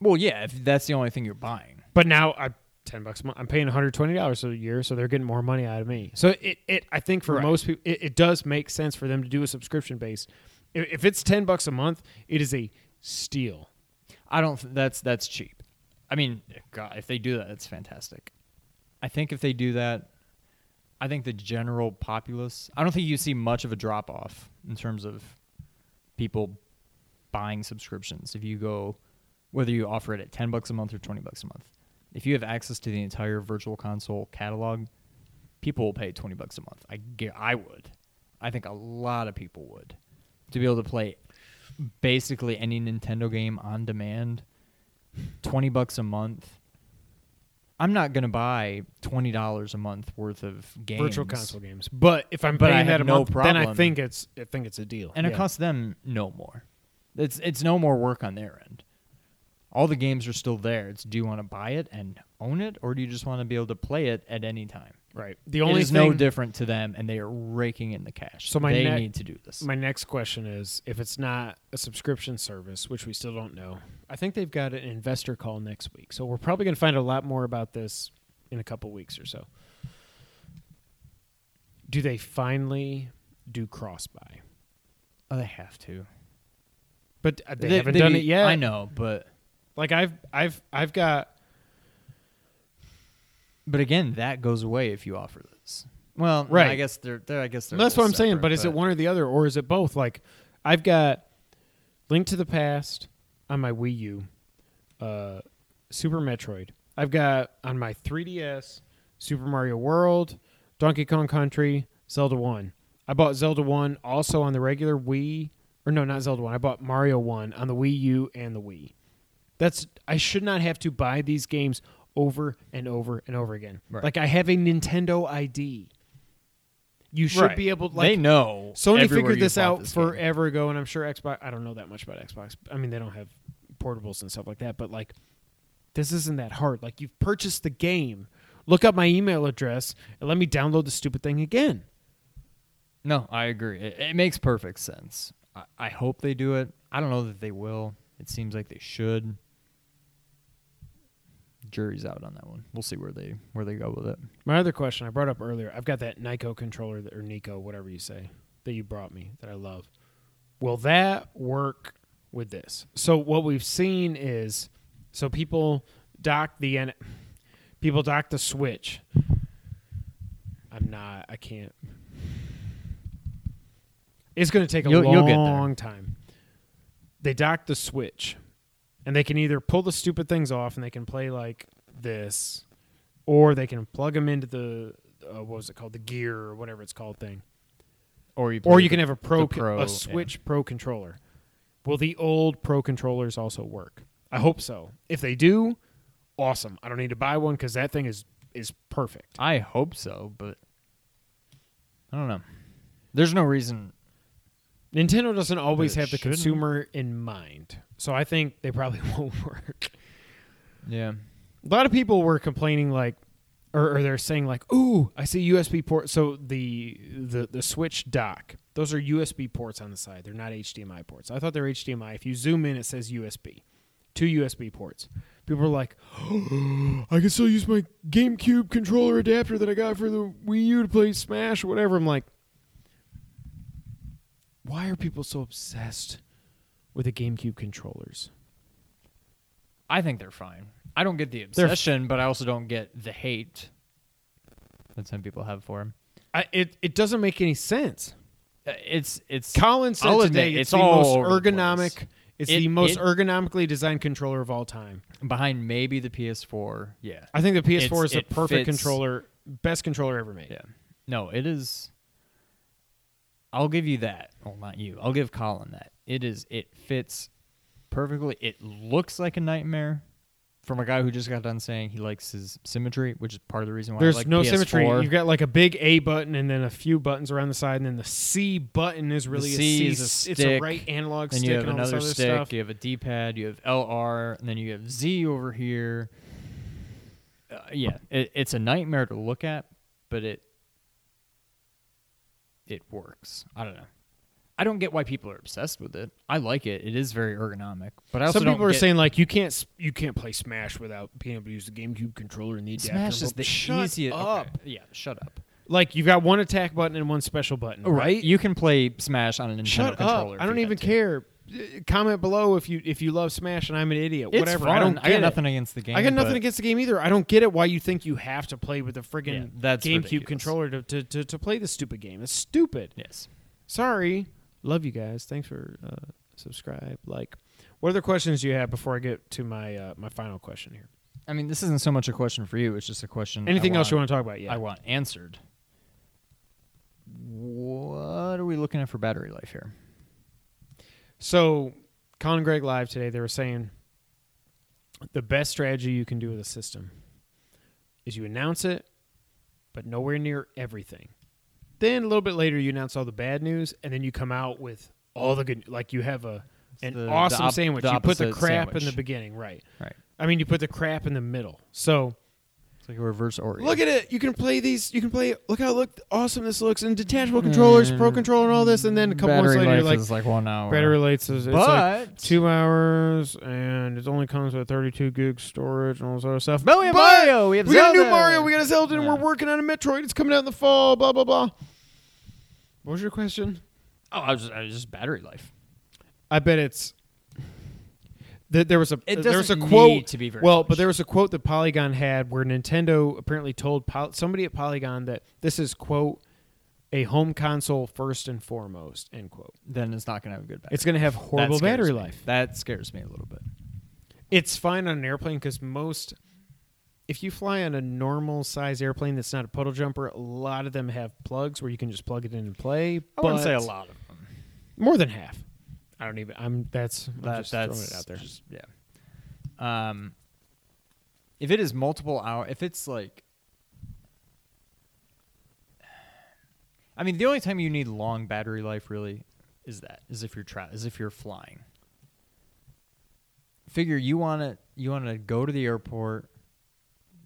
well, yeah, if that's the only thing you're buying. But now I ten bucks a month. I'm paying one hundred twenty dollars a year, so they're getting more money out of me. So it, it I think for Right. most people, it, it does make sense for them to do a subscription base. If, if it's ten bucks a month, it is a steal. I don't. Th- that's that's cheap. I mean, God, if they do that, that's fantastic. I think if they do that, I think the general populace. I don't think you see much of a drop off in terms of people buying subscriptions. If you go, whether you offer it at ten bucks a month or twenty bucks a month, if you have access to the entire Virtual Console catalog, people will pay twenty bucks a month. I I would. I think a lot of people would to be able to play basically any Nintendo game on demand. Twenty bucks a month. I'm not gonna buy twenty dollars a month worth of games. Virtual console games. But if I'm But I paying that a no month, then I think it's I think it's a deal. and it costs them no more. It's it's no more work on their end. All the games are still there. It's do you want to buy it and own it, or do you just want to be able to play it at any time? Right. The only is thing no different to them, and they are raking in the cash. So my they ne- need to do this. My next question is if it's not a subscription service, which we still don't know, I think they've got an investor call next week. So we're probably going to find a lot more about this in a couple weeks or so. Do they finally do cross buy? oh, they have to. But uh, they, haven't they- done it yet. I know, but Like I've I've I've got but again, that goes away if you offer this. Well, Right. I guess they're, they're I guess they're That's what I'm saying, separate, but is it one or the other or is it both? Like I've got Link to the Past, on my Wii U, uh, Super Metroid. I've got on my 3DS Super Mario World, Donkey Kong Country, Zelda 1. I bought Zelda 1 also on the regular Wii, or no, not Zelda 1. I bought Mario 1 on the Wii U and the Wii. That's I should not have to buy these games over and over and over again. Right. Like I have a Nintendo ID. You should Right. be able to like they know. Sony figured this out this game. forever ago, and I'm sure Xbox. I don't know that much about Xbox. I mean, they don't have portables and stuff like that, but like, this isn't that hard. Like, you've purchased the game. Look up my email address and let me download the stupid thing again. No, I agree. It, it makes perfect sense. I, I hope they do it. I don't know that they will. It seems like they should. Jury's out on that one. We'll see where they where they go with it. My other question I brought up earlier. I've got that Nyko controller that, or Nyko, whatever you say, that you brought me that I love. Will that work with this? So what we've seen is, so people dock the N, people dock the Switch. I'm not. I can't. It's going to take a You'll- long you'll time. They dock the Switch, and they can either pull the stupid things off, and they can play like this, or they can plug them into the uh, what was it called, the gear or whatever it's called thing, Or you or you can the- have a pro, Pro, a yeah. Switch Pro controller. Will the old Pro controllers also work? I hope so. If they do, awesome. I don't need to buy one because that thing is is perfect. I hope so, but I don't know. There's no reason. Nintendo doesn't always have the shouldn't. consumer in mind, so I think they probably <laughs> won't work. Yeah. A lot of people were complaining like or, or they're saying like, "Ooh, I see USB port." So the the the Switch dock, those are USB ports on the side. They're not HDMI ports. I thought they're HDMI. If you zoom in, it says USB. Two USB ports. People are like, oh, "I can still use my GameCube controller adapter that I got for the Wii U to play Smash or whatever." I'm like, why are people so obsessed with the GameCube controllers? I think they're fine. I don't get the They're f- obsession, but I also don't get the hate that some people have for him. I, it it doesn't make any sense. Uh, It's it's Colin said I'll today admit, it's, it's the all most over the ergonomic. It's It- the most it- ergonomically designed controller of all time. behind maybe the PS4. Yeah. I think the PS4 It's- is the it perfect fits- controller, best controller ever made. Yeah. No, it is. I'll give you that. Well, not you. I'll give Colin that. It is. It fits perfectly. It looks like a nightmare from a guy who just got done saying he likes his symmetry, which is part of the reason why There's I like no PS4. symmetry. You've got like a big A button and then a few buttons around the side, and then the C button is really C a C. is a It's- It's a right analog then stick you have and another other stick. stuff. You have a D-pad. You have LR, and then you have Z over here. Uh, yeah, it, it's a nightmare to look at, but it it works. I don't know. I don't get why people are obsessed with it. I like it. It is very ergonomic, but I also Some people are get- saying like you can't you can't play Smash without being able to use the GameCube controller and the adapter. Smash is the shut easiest. up. Okay. Yeah, shut up. Like you've got one attack button and one special button, right? You can play Smash on a Nintendo Shut up! controller. I don't even care. Comment below if you if you love Smash and I'm an idiot. It's Whatever. fun. I don't. I got it. nothing against the game. I got nothing against the game either. I don't get it why you think you have to play with the friggin' Yeah, that's GameCube ridiculous. controller to, to, to, to play the stupid game. It's stupid. Yes. Sorry. Love you guys. Thanks for uh, subscribe. Like, what other questions do you have before I get to my uh, my final question here? I mean, this isn't so much a question for you. It's just a question. Anything else you want to talk about? Yeah. I want answered. What are we looking at for battery life here? So, Colin and Greg live today. They were saying the best strategy you can do with a system is you announce it, but nowhere near everything. Then a little bit later, you announce all the bad news, and then you come out with all the good. Like you have a an the- the awesome op- sandwich. you put the crap in the beginning, right? Right. I mean, you put the crap in the middle. So It's like a reverse Oreo. look at it. You can play these. You can play. Look how look awesome this looks, and detachable controllers, pro mm. controller, and all this. And then a couple battery months later, life you're like, is like one hour. battery lights is it's but like two hours, and it only comes with 32 gig storage and all this other stuff. But we have But Mario. We have we got a new Zelda. Mario. We got a Zelda, and Yeah. we're working on a Metroid. It's coming out in the fall. Blah blah blah. What was your question? oh, I was just, I was just battery life. I bet it's. Th- there was a It there was a doesn't quote need to be very well, much. but there was a quote that Polygon had where Nintendo apparently told Pol- somebody at Polygon that this is quote a home console first and foremost. End quote. Then it's not going to have a good battery. It's going to have horrible battery me. life. That scares me a little bit. It's fine on an airplane because most, if you fly on a normal size airplane that's not a puddle jumper, a lot of them have plugs where you can just plug it in and play. I wouldn't say a lot of them. More than half. I don't even. I'm. That's. I'm That, just that's throwing it out there. just- yeah. Um, if it is multiple hour, if it's like, I mean, the only time you need long battery life really is that is if you're tra- is if you're flying. Figure you want to you want to go to the airport,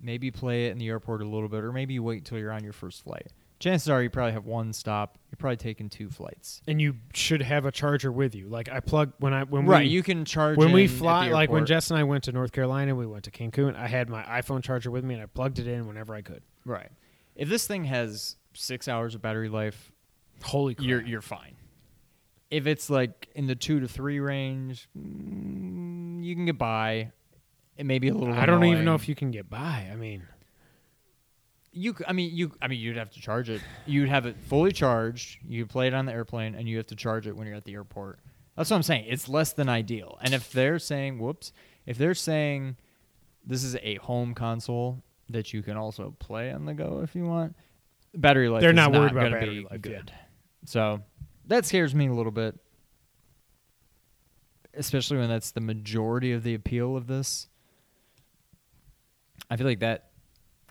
maybe play it in the airport a little bit, or maybe you wait until you're on your first flight. Chances are you probably have one stop. You're probably taking two flights. and you should have a charger with you. Like I plug when I when we right, we you can charge when we fly. Like when. Jess and I went to North Carolina, we went to Cancun. I had my iPhone charger with me, and I plugged it in whenever I could. Right. If this thing has six hours of battery life, Holy crap! you're you're fine. If it's like in the two to three range, mm, you can get by. It may be a little. I don't even know if you can get by. I mean, you. i mean, you. I mean, you'd have to charge it. You'd have it fully charged. You play it on the airplane, and you have to charge it when you're at the airport. That's what I'm saying. It's less than ideal. And if they're saying, "Whoops," if they're saying this is a home console that you can also play on the go if you want, battery life. They're is not worried about battery be life, yeah. good. So that scares me a little bit, especially when that's the majority of the appeal of this. I feel like that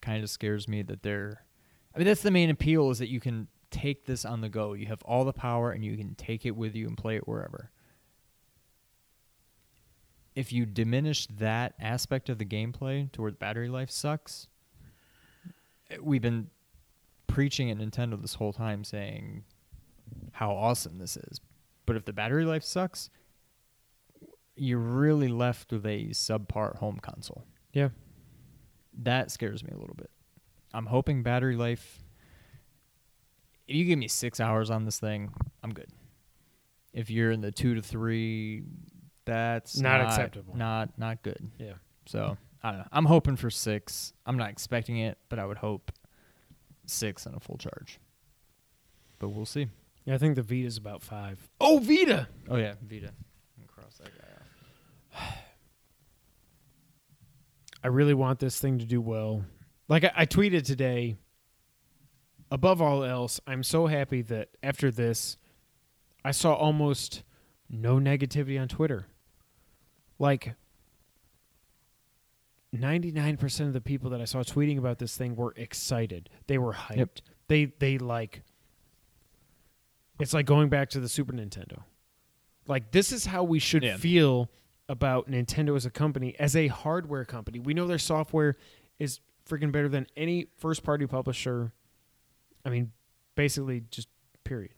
kind of scares me that they're. I mean, that's the main appeal is that you can take this on the go. You have all the power and you can take it with you and play it wherever. If you diminish that aspect of the gameplay to where the battery life sucks, we've been preaching at Nintendo this whole time saying how awesome this is. But if the battery life sucks, you're really left with a subpar home console. yeah. That scares me a little bit. I'm hoping battery life. If you give me six hours on this thing, I'm good. If you're in the two to three, that's Not acceptable. Not not good. Yeah. So I don't know. I'm hoping for six. I'm not expecting it, but I would hope six on a full charge. But we'll see. Yeah, I think the Vita's about five. Oh, Vita! Oh yeah, Vita. Cross that guy I really want this thing to do well. Like I, I tweeted today, above all else, I'm so happy that after this, I saw almost no negativity on Twitter. Like 99% of the people that I saw tweeting about this thing were excited. They were hyped. Yep. They they like it's like going back to the Super Nintendo. Like this is how we should Yeah. feel about Nintendo as a company, as a hardware company. We know their software is freaking better than any first party publisher. I mean, basically just period.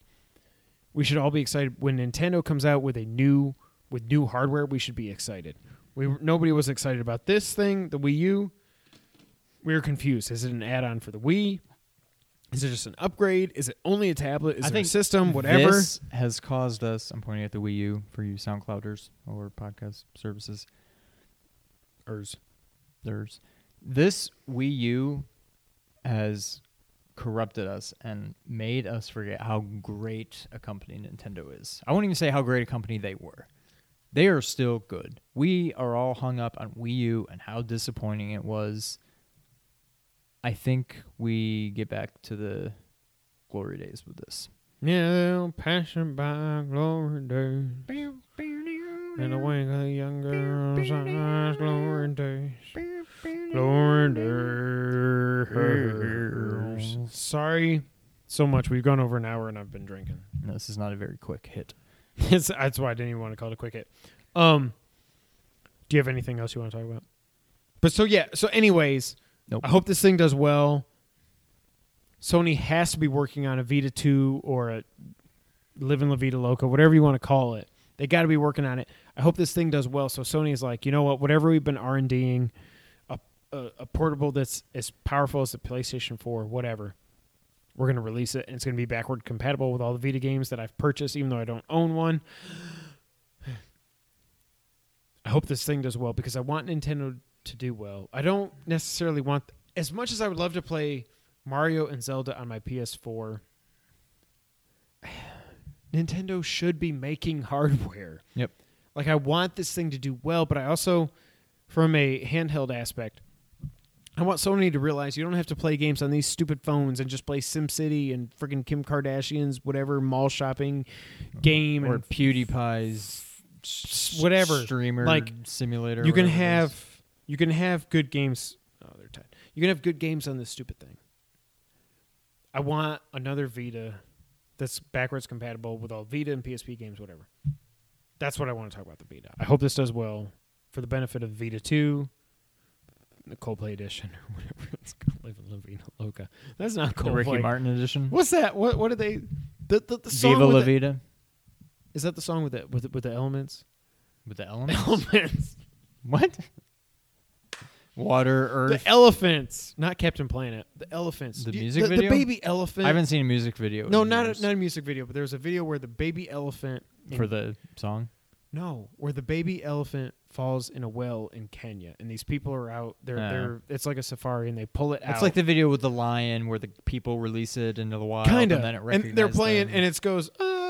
We should all be excited when Nintendo comes out with a new with new hardware. We should be excited. We nobody was excited about this thing, the Wii U. We were confused. Is it an add-on for the Wii? Is it just an upgrade? Is it only a tablet? Is I it a think system? Whatever. This has caused us. I'm pointing at the Wii U for you SoundClouders or podcast services. Ers. There's this Wii U has corrupted us and made us forget how great a company Nintendo is. I won't even say how great a company they were. They are still good. We are all hung up on Wii U and how disappointing it was. I think we get back to the glory days with this. Yeah, passion by glory days. In the wake of the young girl's eyes, glory days. Glory days. Sorry so much. We've gone over an hour and I've been drinking. No, this is not a very quick hit. <laughs> That's why I didn't even want to call it a quick hit. Um, do you have anything else you want to talk about? But so yeah. So anyways, Nope. I hope this thing does well. Sony has to be working on a Vita two or a Live in La Vida Loca, whatever you want to call it. They got to be working on it. I hope this thing does well. So Sony is like, you know what? Whatever we've been R and Ding, a, a a portable that's as powerful as the PlayStation Four, whatever. We're gonna release it, and it's gonna be backward compatible with all the Vita games that I've purchased, even though I don't own one. <sighs> I hope this thing does well because I want Nintendo to do well. I don't necessarily want as much as I would love to play Mario and Zelda on my PS4. <sighs> Nintendo should be making <laughs> hardware. Yep. Like I want this thing to do well, but I also, from a handheld aspect, I want Sony to realize you don't have to play games on these stupid phones and just play SimCity and freaking Kim Kardashian's whatever mall shopping game or and PewDiePie's whatever. streamer Like, simulator. you can whatever it is. have you can have good games. Oh, they're tied. You can have good games on this stupid thing. I want another Vita that's backwards compatible with all Vita and PSP games, whatever. That's what I want to talk about the Vita. I hope this does well for the benefit of Vita Two, the Coldplay edition, <laughs> or whatever it's called. Live La Vida Loca. That's not the Coldplay. Ricky Martin edition. What's that? What what are they? The the, the song Viva La the- is that the song with the with the, with the elements? with the elements. <laughs> Elements. what? Water, Earth. The elephants, not Captain Planet. The elephants. The You- music video? The baby elephant. I haven't seen a music video. No, in not years a, not a music video, but there was a video where the baby elephant in- for the song. no, where the baby elephant falls in a well in Kenya, and these people are out. They're Oh. they're. It's like a safari, and they pull it out. It's like the video with the lion where the people release it into the wild, kind of, and then it and they're recognizes playing, them. and it goes. "Ah, ah,"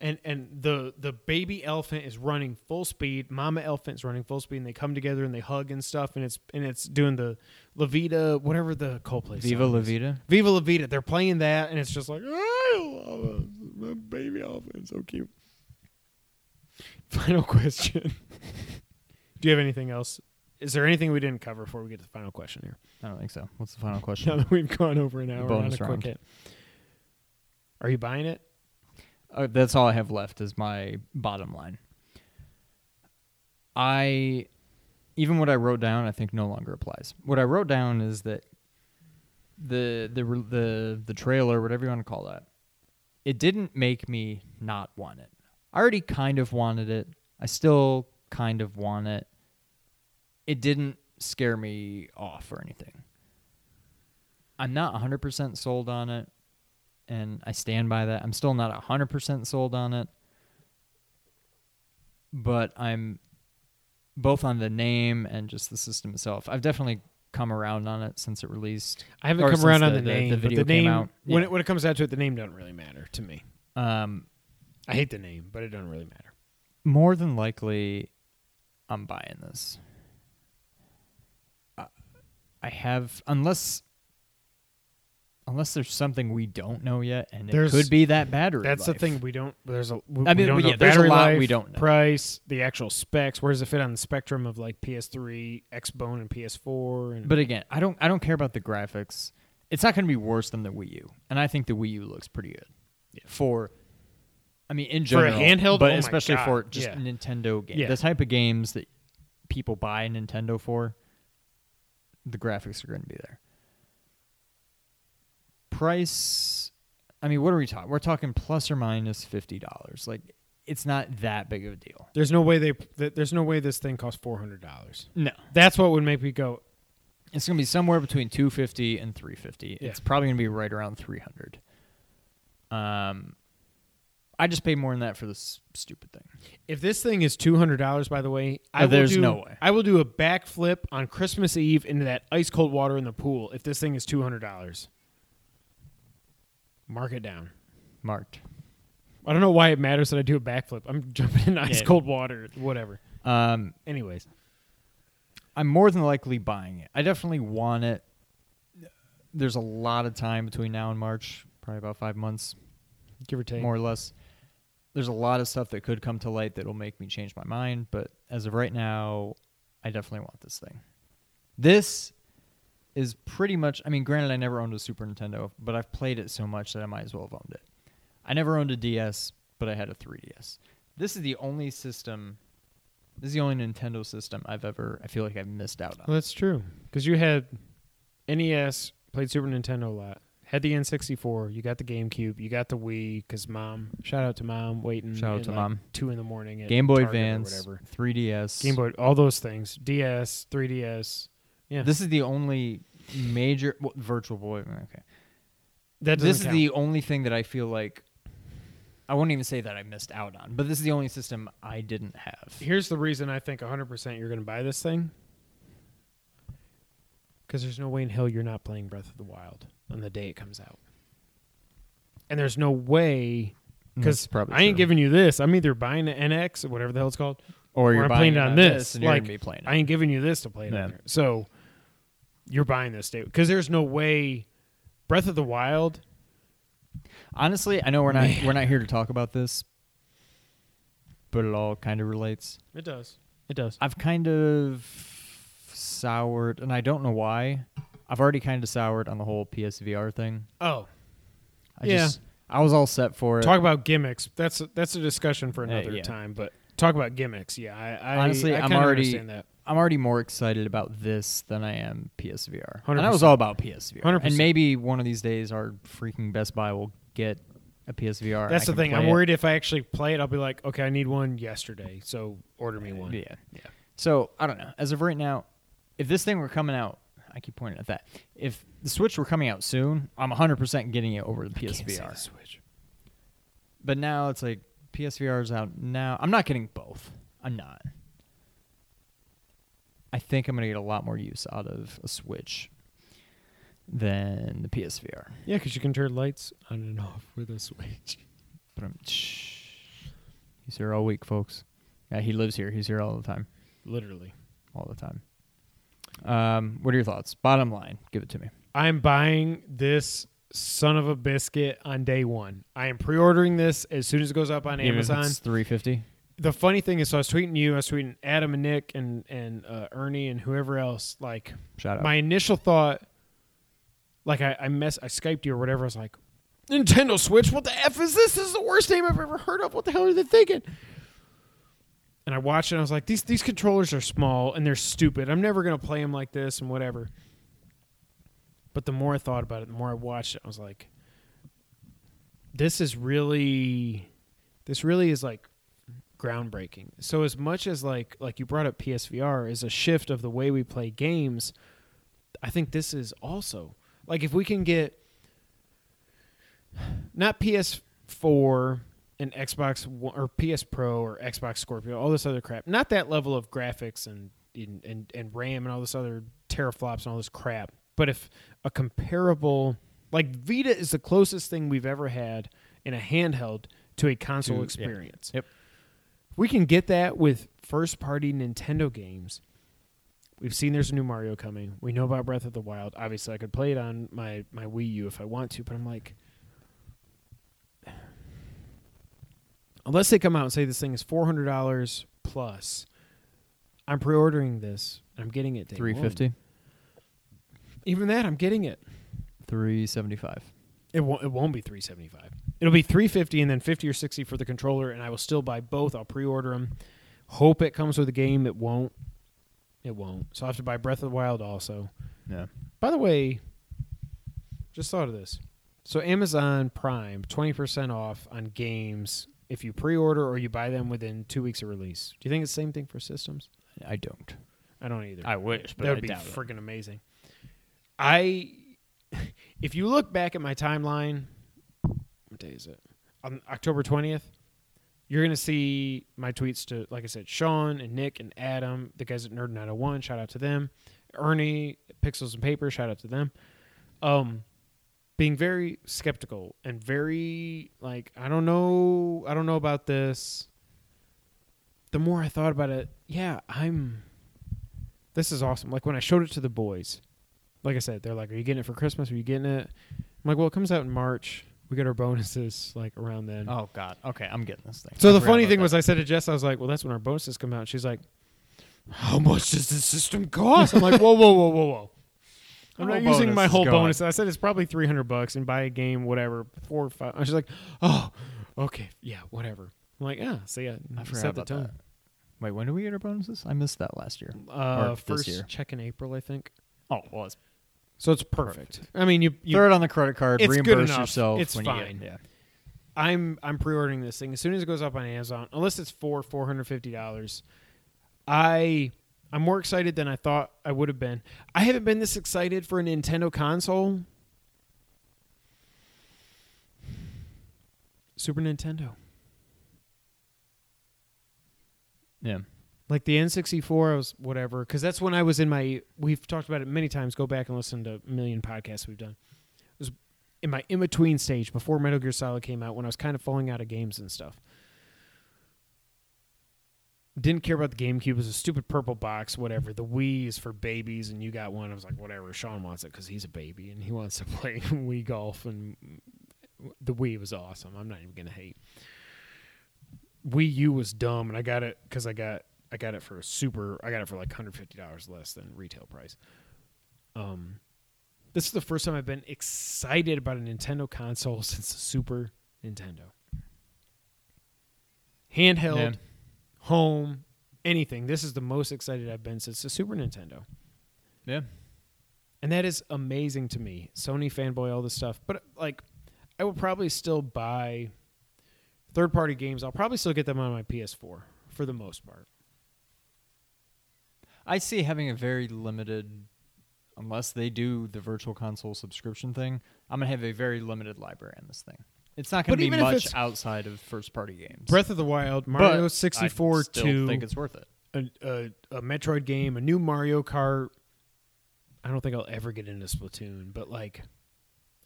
and and the the baby elephant is running full speed. Mama elephant's running full speed, and they come together and they hug and stuff, and it's and it's doing the La Vida, whatever the Coldplay. Viva La. Vida. Viva La Vida. They're playing that, and it's just like, I love it. My baby elephant, so cute. <laughs> Final question. Do you have anything else? Is there anything we didn't cover before we get to the final question here? I don't think so. What's the final <laughs> question Now that we've gone over an hour on bonus a quick round. hit. Are you buying it? Uh, that's all I have left is my bottom line. I even what I wrote down, I think no longer applies. What I wrote down is that the the the the trailer, whatever you want to call that, it didn't make me not want it. I already kind of wanted it. I still kind of want it. It didn't scare me off or anything. I'm not 100% sold on it, and I stand by that. I'm still not 100% sold on it, but I'm both on the name and just the system itself. I've definitely come around on it since it released. I haven't come around since on the- the, the- name, the video the came name out. when Yeah. it when it comes down to it, the name doesn't really matter to me. Um, I hate the name, but it doesn't really matter. more than likely, I'm buying this. I have unless unless there's something we don't know yet, and it There's- could be that battery. That's the life. thing we don't. There's a. We, I mean, we don't but know yeah, there's a battery lot life, we don't know. Price, the actual specs. Where does it fit on the spectrum of like PS3, Xbone, and PS4? And But again, I don't I don't care about the graphics. It's not going to be worse than the Wii U, and I think the Wii U looks pretty good. Yeah. For, I mean, in general For a general, handheld? but Oh my especially God, for just yeah. Nintendo games, Yeah. the type of games that people buy Nintendo for, the graphics are going to be there. Price, I mean, what are we talking? We're talking plus or minus fifty dollars. Like, it's not that big of a deal. there's no way they. th- There's no way this thing costs four hundred dollars. No, That's what would make me go. It's gonna be somewhere between two fifty and three fifty. Yeah. It's probably gonna be right around three hundred. Um, I just paid more than that for this stupid thing. If this thing is two hundred dollars, by the way, I Oh, will there's do, no way. I will do a backflip on Christmas Eve into that ice cold water in the pool. If this thing is two hundred dollars, mark it down. Marked. I don't know why it matters that I do a backflip. I'm <laughs> jumping in ice Yeah. cold water, whatever. Um, Anyways, I'm more than likely buying it. I definitely want it. There's a lot of time between now and March, probably about five months, give or take. more or less. There's a lot of stuff that could come to light that will make me change my mind, but as of right now, I definitely want this thing. This is pretty much I mean, granted I never owned a Super Nintendo, but I've played it so much that I might as well have owned it. I never owned a DS, but I had a 3DS. This is the only system this is the only Nintendo system I've ever I feel like I've missed out Well, on. that's true because you had NES, played Super Nintendo a lot, had the N64, you got the GameCube, you got the Wii. Because mom, shout out to mom, waiting. Shout out to like, Mom. Two in the morning. Game Boy Target Advance, whatever. 3DS. Game Boy, all those things. DS, 3DS. Yeah, This is the only major well, Virtual Boy. Okay. that this is doesn't the only thing that I feel like I won't even say that I missed out on, but this is the only system I didn't have. Here's the reason I think 100% you're going to buy this thing. Because there's no way in hell you're not playing Breath of the Wild on the day it comes out. and there's no way mm, because probably I ain't true. giving you this. I'm either buying the NX or whatever the hell it's called, or you're I'm playing it on this. and you're like be playing. I ain't giving you this to play it Yeah. on there. So you're buying this because there's no way. Breath of the Wild. Honestly, I know we're not Man. we're not here to talk about this, but it all kind of relates. It does. It does. I've kind of soured, and I don't know why. I've already kind of soured on the whole PSVR thing. Oh, I Yeah. just I was all set for it. talk about gimmicks. That's a, that's a discussion for Uh, another yeah. time. But talk about gimmicks. Yeah, I, I Honestly, I I'm already- understand that. I'm already more excited about this than I am PSVR. And I was all about PSVR. 100%. And maybe one of these days our freaking Best Buy will get a PSVR. That's the thing. I'm it. worried if I actually play it, I'll be like, okay, I need one yesterday, so order me one. Yeah. Yeah. So I don't know. As of right now, if this thing were coming out, I keep pointing at that. If the Switch were coming out soon, I'm 100% getting it over the Can't PSVR. the Switch. But now it's like PSVR is out now. I'm not getting both. I'm not. I think I'm gonna get a lot more use out of a Switch than the PSVR. Yeah, because you can turn lights on and <laughs> off with a Switch. But I'm. Shh. He's here all week, folks. Yeah, he lives here. He's here all the time. Literally. All the time. Um, what are your thoughts? Bottom line, give it to me. I'm buying this son of a biscuit on day one. I am pre-ordering this as soon as it goes up on Amazon. It's 350. The funny thing is, so I was tweeting you, I was tweeting Adam and Nick and and uh, Ernie and whoever else. Like Shout out. my initial thought, like I I mess I skyped you or whatever. I was like, Nintendo Switch. What the f is this? This is the worst name I've ever heard of. What the hell are they thinking? And I watched it. and I was like, these these controllers are small and they're stupid. I'm never gonna play them like this and whatever. But the more I thought about it, the more I watched it, I was like, this is really, this really is like groundbreaking. So as much as like like you brought up PSVR is a shift of the way we play games, I think this is also like if we can get not PS4 and Xbox or PS Pro or Xbox Scorpio, all this other crap, not that level of graphics and and and, and RAM and all this other teraflops and all this crap, but if a comparable like Vita is the closest thing we've ever had in a handheld to a console To- yeah. experience. Yep. We can get that with first party Nintendo games. We've seen there's a new Mario coming. We know about Breath of the Wild. Obviously, I could play it on my, my Wii U if I want to, but I'm like, unless they come out and say this thing is four hundred dollars plus, I'm pre-ordering this. I'm getting it. Day one. 350. Even that, I'm getting it. 375. It won't. It won't be three seventy five. It'll be three fifty and then fifty or sixty for the controller, and I will still buy both. I'll pre-order them. Hope it comes with a game. It won't. It won't. So I have to buy Breath of the Wild also. Yeah. By the way, just thought of this. So Amazon Prime, twenty percent off on games if you pre-order or you buy them within two weeks of release. Do you think it's the same thing for systems? I don't. I don't either. I wish, but that I would be doubt it. freaking amazing. I, <laughs> if you look back at my timeline, what day is it? On October twentieth, you're gonna see my tweets to, like I said, Sean and Nick and Adam, the guys at Nerd Nine Hundred One. Shout out to them. Ernie, Pixels and Paper. Shout out to them. Um, being very skeptical and very like, I don't know, I don't know about this. The more I thought about it, yeah, I'm this is awesome. Like when I showed it to the boys, like I said, they're like, "Are you getting it for Christmas? Are you getting it?" I'm like, "Well, it comes out in March. We get our bonuses like around then." Oh God. Okay, I'm getting this thing. so I the funny thing that. was, I said to Jess, I was like, "Well, that's when our bonuses come out." She's like, "How much does the system cost?" I'm like, "Whoa, whoa, whoa, whoa, whoa." I'm not using my whole bonus. I said it's probably 300 bucks and buy a game, whatever, four or five. And she's like, "Oh, okay, yeah, whatever." I'm like, "Yeah, so yeah, I forgot set the tone." that. Wait, when do we get our bonuses? I missed that last year. Uh, first year. check in April, I think. Oh, well, it's So it's perfect. I mean, you, you throw it on the credit card, It's good reimburse enough. yourself. It's when fine. You get, yeah. I'm I'm pre-ordering this thing as soon as it goes up on Amazon. Unless it's for four hundred fifty dollars, I I'm more excited than I thought I would have been. I haven't been this excited for a Nintendo console. Super Nintendo, Yeah. Like the N64, I was whatever because that's when I was in my. We've talked about it many times. Go back and listen to a million podcasts we've done. It was in my in between stage before Metal Gear Solid came out when I was kind of falling out of games and stuff. Didn't care about the GameCube. It was a stupid purple box, whatever. The Wii is for babies, and you got one. I was like, whatever. Sean wants it because he's a baby and he wants to <laughs> play Wii golf, and the Wii was awesome. I'm not even gonna hate. Wii U was dumb, and I got it because I got I got it for a super. I got it for like 150 dollars less than retail price. Um, this is the first time I've been excited about a Nintendo console <laughs> since the Super Nintendo. Handheld, Yeah. home, anything. This is the most excited I've been since the Super Nintendo. Yeah. And that is amazing to me. Sony fanboy, all this stuff. But like, I will probably still buy third party games. I'll probably still get them on my PS4 for the most part. I see having a very limited, unless they do the virtual console subscription thing. I'm gonna have a very limited library on this thing. It's not gonna be much outside of first party games. Breath of the Wild, But Mario I 64 still 2, think it's worth it. a, a, a Metroid game, a new Mario Kart. I don't think I'll ever get into Splatoon, but like,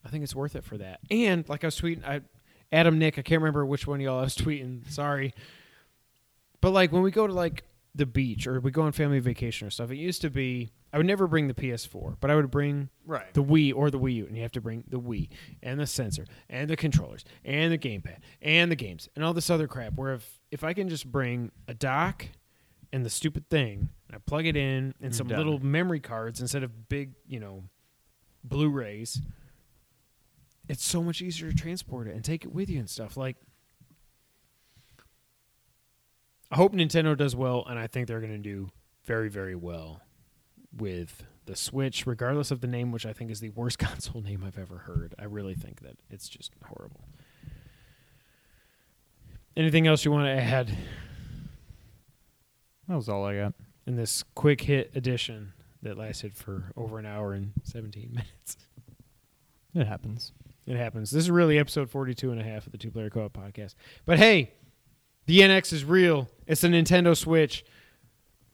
I think it's worth it for that. And like I was tweeting, I, Adam, Nick, I can't remember which one of y'all I was <laughs> tweeting. Sorry, but like when we go to like the beach or we go on family vacation or stuff, it used to be I would never bring the PS4, but I would bring Right. the Wii or the Wii U, and you have to bring the Wii and the sensor and the controllers and the gamepad and the games and all this other crap. Where if if I can just bring a dock and the stupid thing, and I plug it in and some done. little memory cards instead of big, you know, Blu-rays, it's so much easier to transport it and take it with you and stuff. Like, I hope Nintendo does well, and I think they're going to do very, very well with the Switch, regardless of the name, which I think is the worst <laughs> console name I've ever heard. I really think that it's just horrible. Anything else you want to add That was all I got. in this quick hit edition that lasted for over an hour and 17 <laughs> minutes? It happens. It happens. This is really episode 42 and a half of the Two Player Co-op podcast. But hey, the NX is real. It's a Nintendo Switch.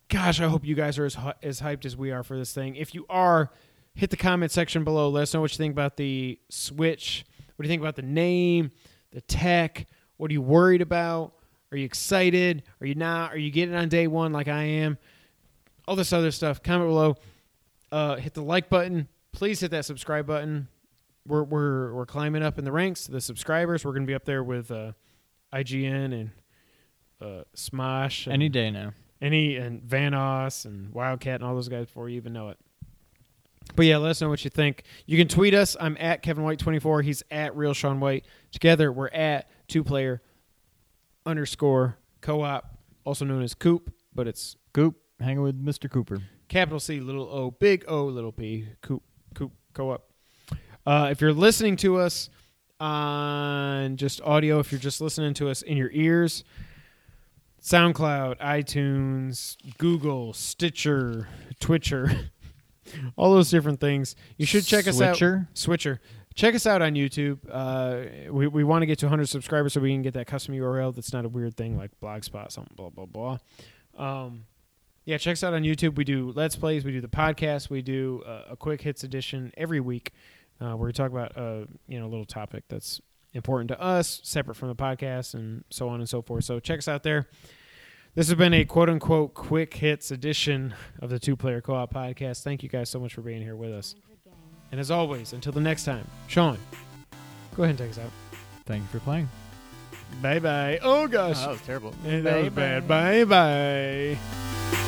Gosh, I hope you guys are as, as hyped as we are for this thing. If you are, hit the comment section below. Let us know what you think about the Switch. What do you think about the name, the tech? What are you worried about? Are you excited? Are you not? Are you getting on day one like I am? All this other stuff. Comment below. Uh, hit the like button. Please hit that subscribe button we're we're we're climbing up in the ranks. The subscribers, we're going to be up there with uh, IGN and uh, Smosh, and Any day now. any and Vanoss and Wildcat and all those guys before you even know it. But yeah, let us know what you think. You can tweet us. I'm at Kevin White 24. He's at Real Sean White. Together, we're at two player underscore co op, also known as Coop, but it's Coop. hanging with Mr. Cooper. capital C, little O, big O, little P, Coop, Coop, co op. Uh, if you're listening to us on just audio, if you're just listening to us in your ears, SoundCloud, iTunes, Google, Stitcher, Twitcher, <laughs> all those different things, you should check us out. Switcher? Switcher. Check us out on YouTube. Uh, we we want to get to 100 subscribers so we can get that custom URL. That's not a weird thing like Blogspot, something blah blah blah. Um, yeah, check us out on YouTube. We do Let's Plays. We do the podcast. We do uh, a quick hits edition every week uh, where we talk about uh, you know a little topic that's important to us, separate from the podcast, and so on and so forth. So check us out there. This has been a quote unquote quick hits edition of the Two Player Co op podcast. Thank you guys so much for being here with us. And as always, until the next time, Sean, go ahead and take us out. Thank you for playing. Bye bye. Oh gosh, oh, That was terrible. that was bad. Bye bye.